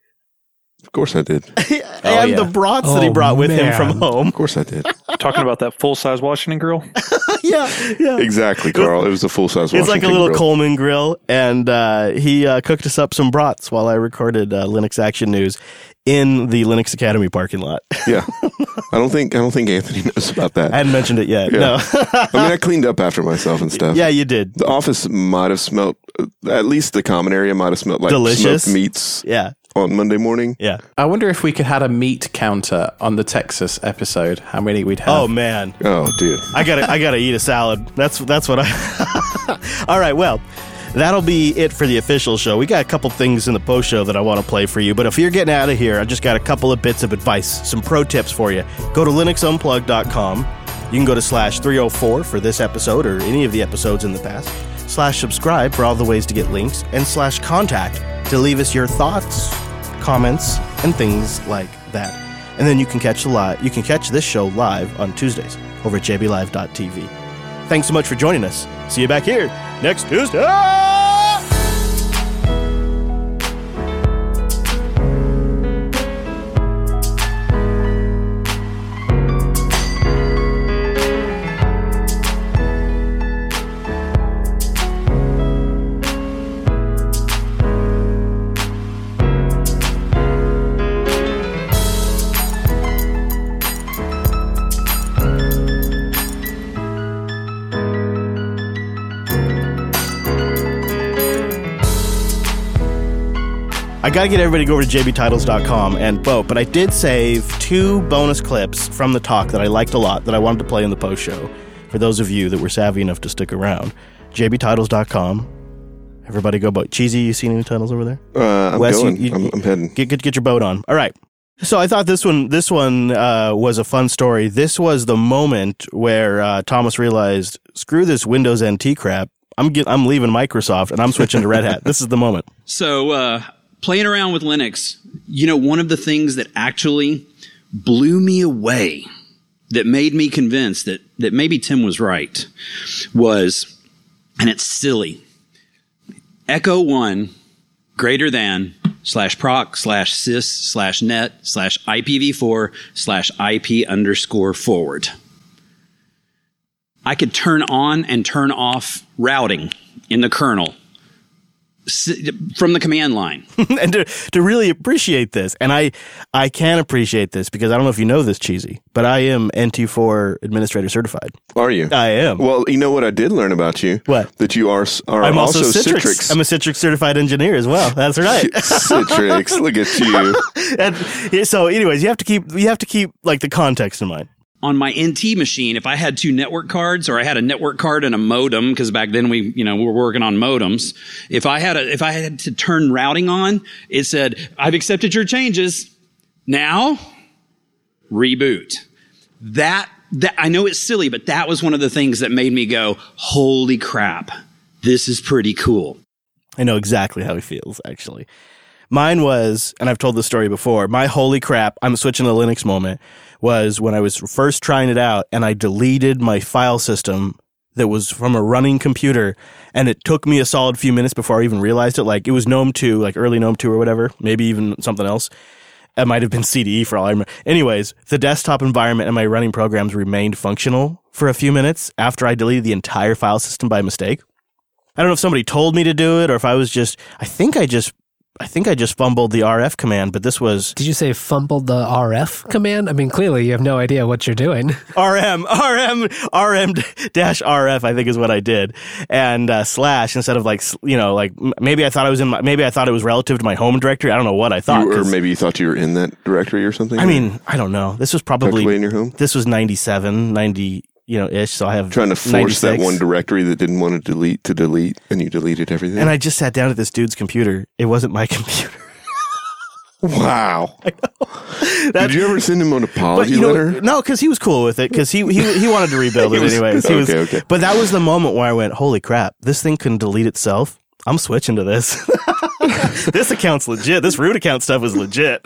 S2: Of course I did.
S1: and the brats that he
S3: Oh,
S1: brought with him
S3: man.
S1: from home.
S2: Of course I did.
S14: Talking about that full size Washington grill.
S1: yeah, yeah.
S2: Exactly, Carl. It was a full size.
S1: It's like a little
S2: grill.
S1: Coleman grill, and uh, he uh, cooked us up some brats while I recorded uh, Linux Action News in the Linux Academy parking lot.
S2: Yeah, I don't think I don't think Anthony knows about that.
S1: I hadn't mentioned it yet.
S2: Yeah.
S1: No.
S2: I mean, I cleaned up after myself and stuff.
S1: yeah, you did.
S2: The office might have smelled, uh, at least the common area might have smelled like
S1: Delicious.
S2: smoked meats
S1: Yeah,
S2: on Monday morning.
S1: yeah.
S11: I wonder if we could had a meat counter on the Texas episode. How many we'd have?
S1: Oh man,
S2: Oh, dude.
S1: I gotta, I gotta eat a salad. That's that's what I. All right, well. That'll be it for the official show. We got a couple things in the post show that I want to play for you, but if you're getting out of here, I just got a couple of bits of advice, some pro tips for you. Go to linuxunplug.com. You can go to slash 304 for this episode or any of the episodes in the past, slash subscribe for all the ways to get links, and slash contact to leave us your thoughts, comments, and things like that. And then you can catch the live. You can catch this show live on Tuesdays over at jblive.tv. Thanks so much for joining us. See you back here next Tuesday. I got to get everybody to go over to jbtitles.com and vote, but I did save two bonus clips from the talk that I liked a lot that I wanted to play in the post show for those of you that were savvy enough to stick around. jbtitles.com. Everybody go vote. Cheesy, you seen any titles over there?
S2: Uh, I'm
S1: Wes, you- you-
S2: I'm, I'm heading.
S1: Get, get get your boat on. All right. So I thought this one this one uh, was a fun story. This was the moment where uh, Thomas realized, screw this Windows NT crap. I'm get, I'm leaving Microsoft and I'm switching to Red Hat. This is the moment.
S13: So, uh, playing around with Linux, you know, one of the things that actually blew me away, that made me convinced that, that maybe Tim was right, was, and it's silly, Echo 1 greater than slash proc slash sys slash net slash IPv4 slash IP underscore forward. I could turn on and turn off routing in the kernel from the command line.
S1: and to, to really appreciate this, and I I can appreciate this because I don't know if you know this, cheesy, but I am NT4 administrator certified.
S2: Are you?
S1: I am.
S2: Well, you know what I did learn about you?
S1: What?
S2: That you are are
S1: I'm also,
S2: also
S1: Citrix.
S2: Citrix.
S1: I'm a Citrix certified engineer as well. That's right.
S2: Citrix. Look at you.
S1: and so, anyways, you have to keep you have to keep like the context in mind
S13: on my NT machine, if I had two network cards or I had a network card and a modem, because back then we, you know, we were working on modems. If I had a, if I had to turn routing on, it said, I've accepted your changes. Now reboot. That, that, I know it's silly, but that was one of the things that made me go, holy crap. This is pretty cool.
S1: I know exactly how he feels, actually. Mine was, and I've told this story before, my holy crap, I'm switching to Linux moment was when I was first trying it out and I deleted my file system that was from a running computer and it took me a solid few minutes before I even realized it. Like it was GNOME 2, like early GNOME 2 or whatever, maybe even something else. It might have been CDE for all I remember. Anyways, the desktop environment and my running programs remained functional for a few minutes after I deleted the entire file system by mistake. I don't know if somebody told me to do it or if I was just, I think I just I think I just fumbled the RF command, but this was.
S3: Did you say fumbled the RF command? I mean, clearly you have no idea what you're doing.
S1: RM, RM, RM dash RF, I think is what I did. And uh, slash instead of like, you know, like maybe I thought I was in my, maybe I thought it was relative to my home directory. I don't know what I thought.
S2: You, or maybe you thought you were in that directory or something?
S1: I mean, I don't know. This was probably.
S2: in your home?
S1: This was 97, 90 you know, ish. So I have
S2: trying to force 96. that one directory that didn't want to delete to delete, and you deleted everything.
S1: And I just sat down at this dude's computer. It wasn't my computer.
S2: Wow! Did you ever send him an apology
S1: you know,
S2: letter?
S1: No, because he was cool with it. Because he, he he wanted to rebuild it was, anyways.
S2: Okay,
S1: was,
S2: okay.
S1: But that was the moment where I went, "Holy crap! This thing can delete itself." I'm switching to this. this account's legit. This root account stuff is legit.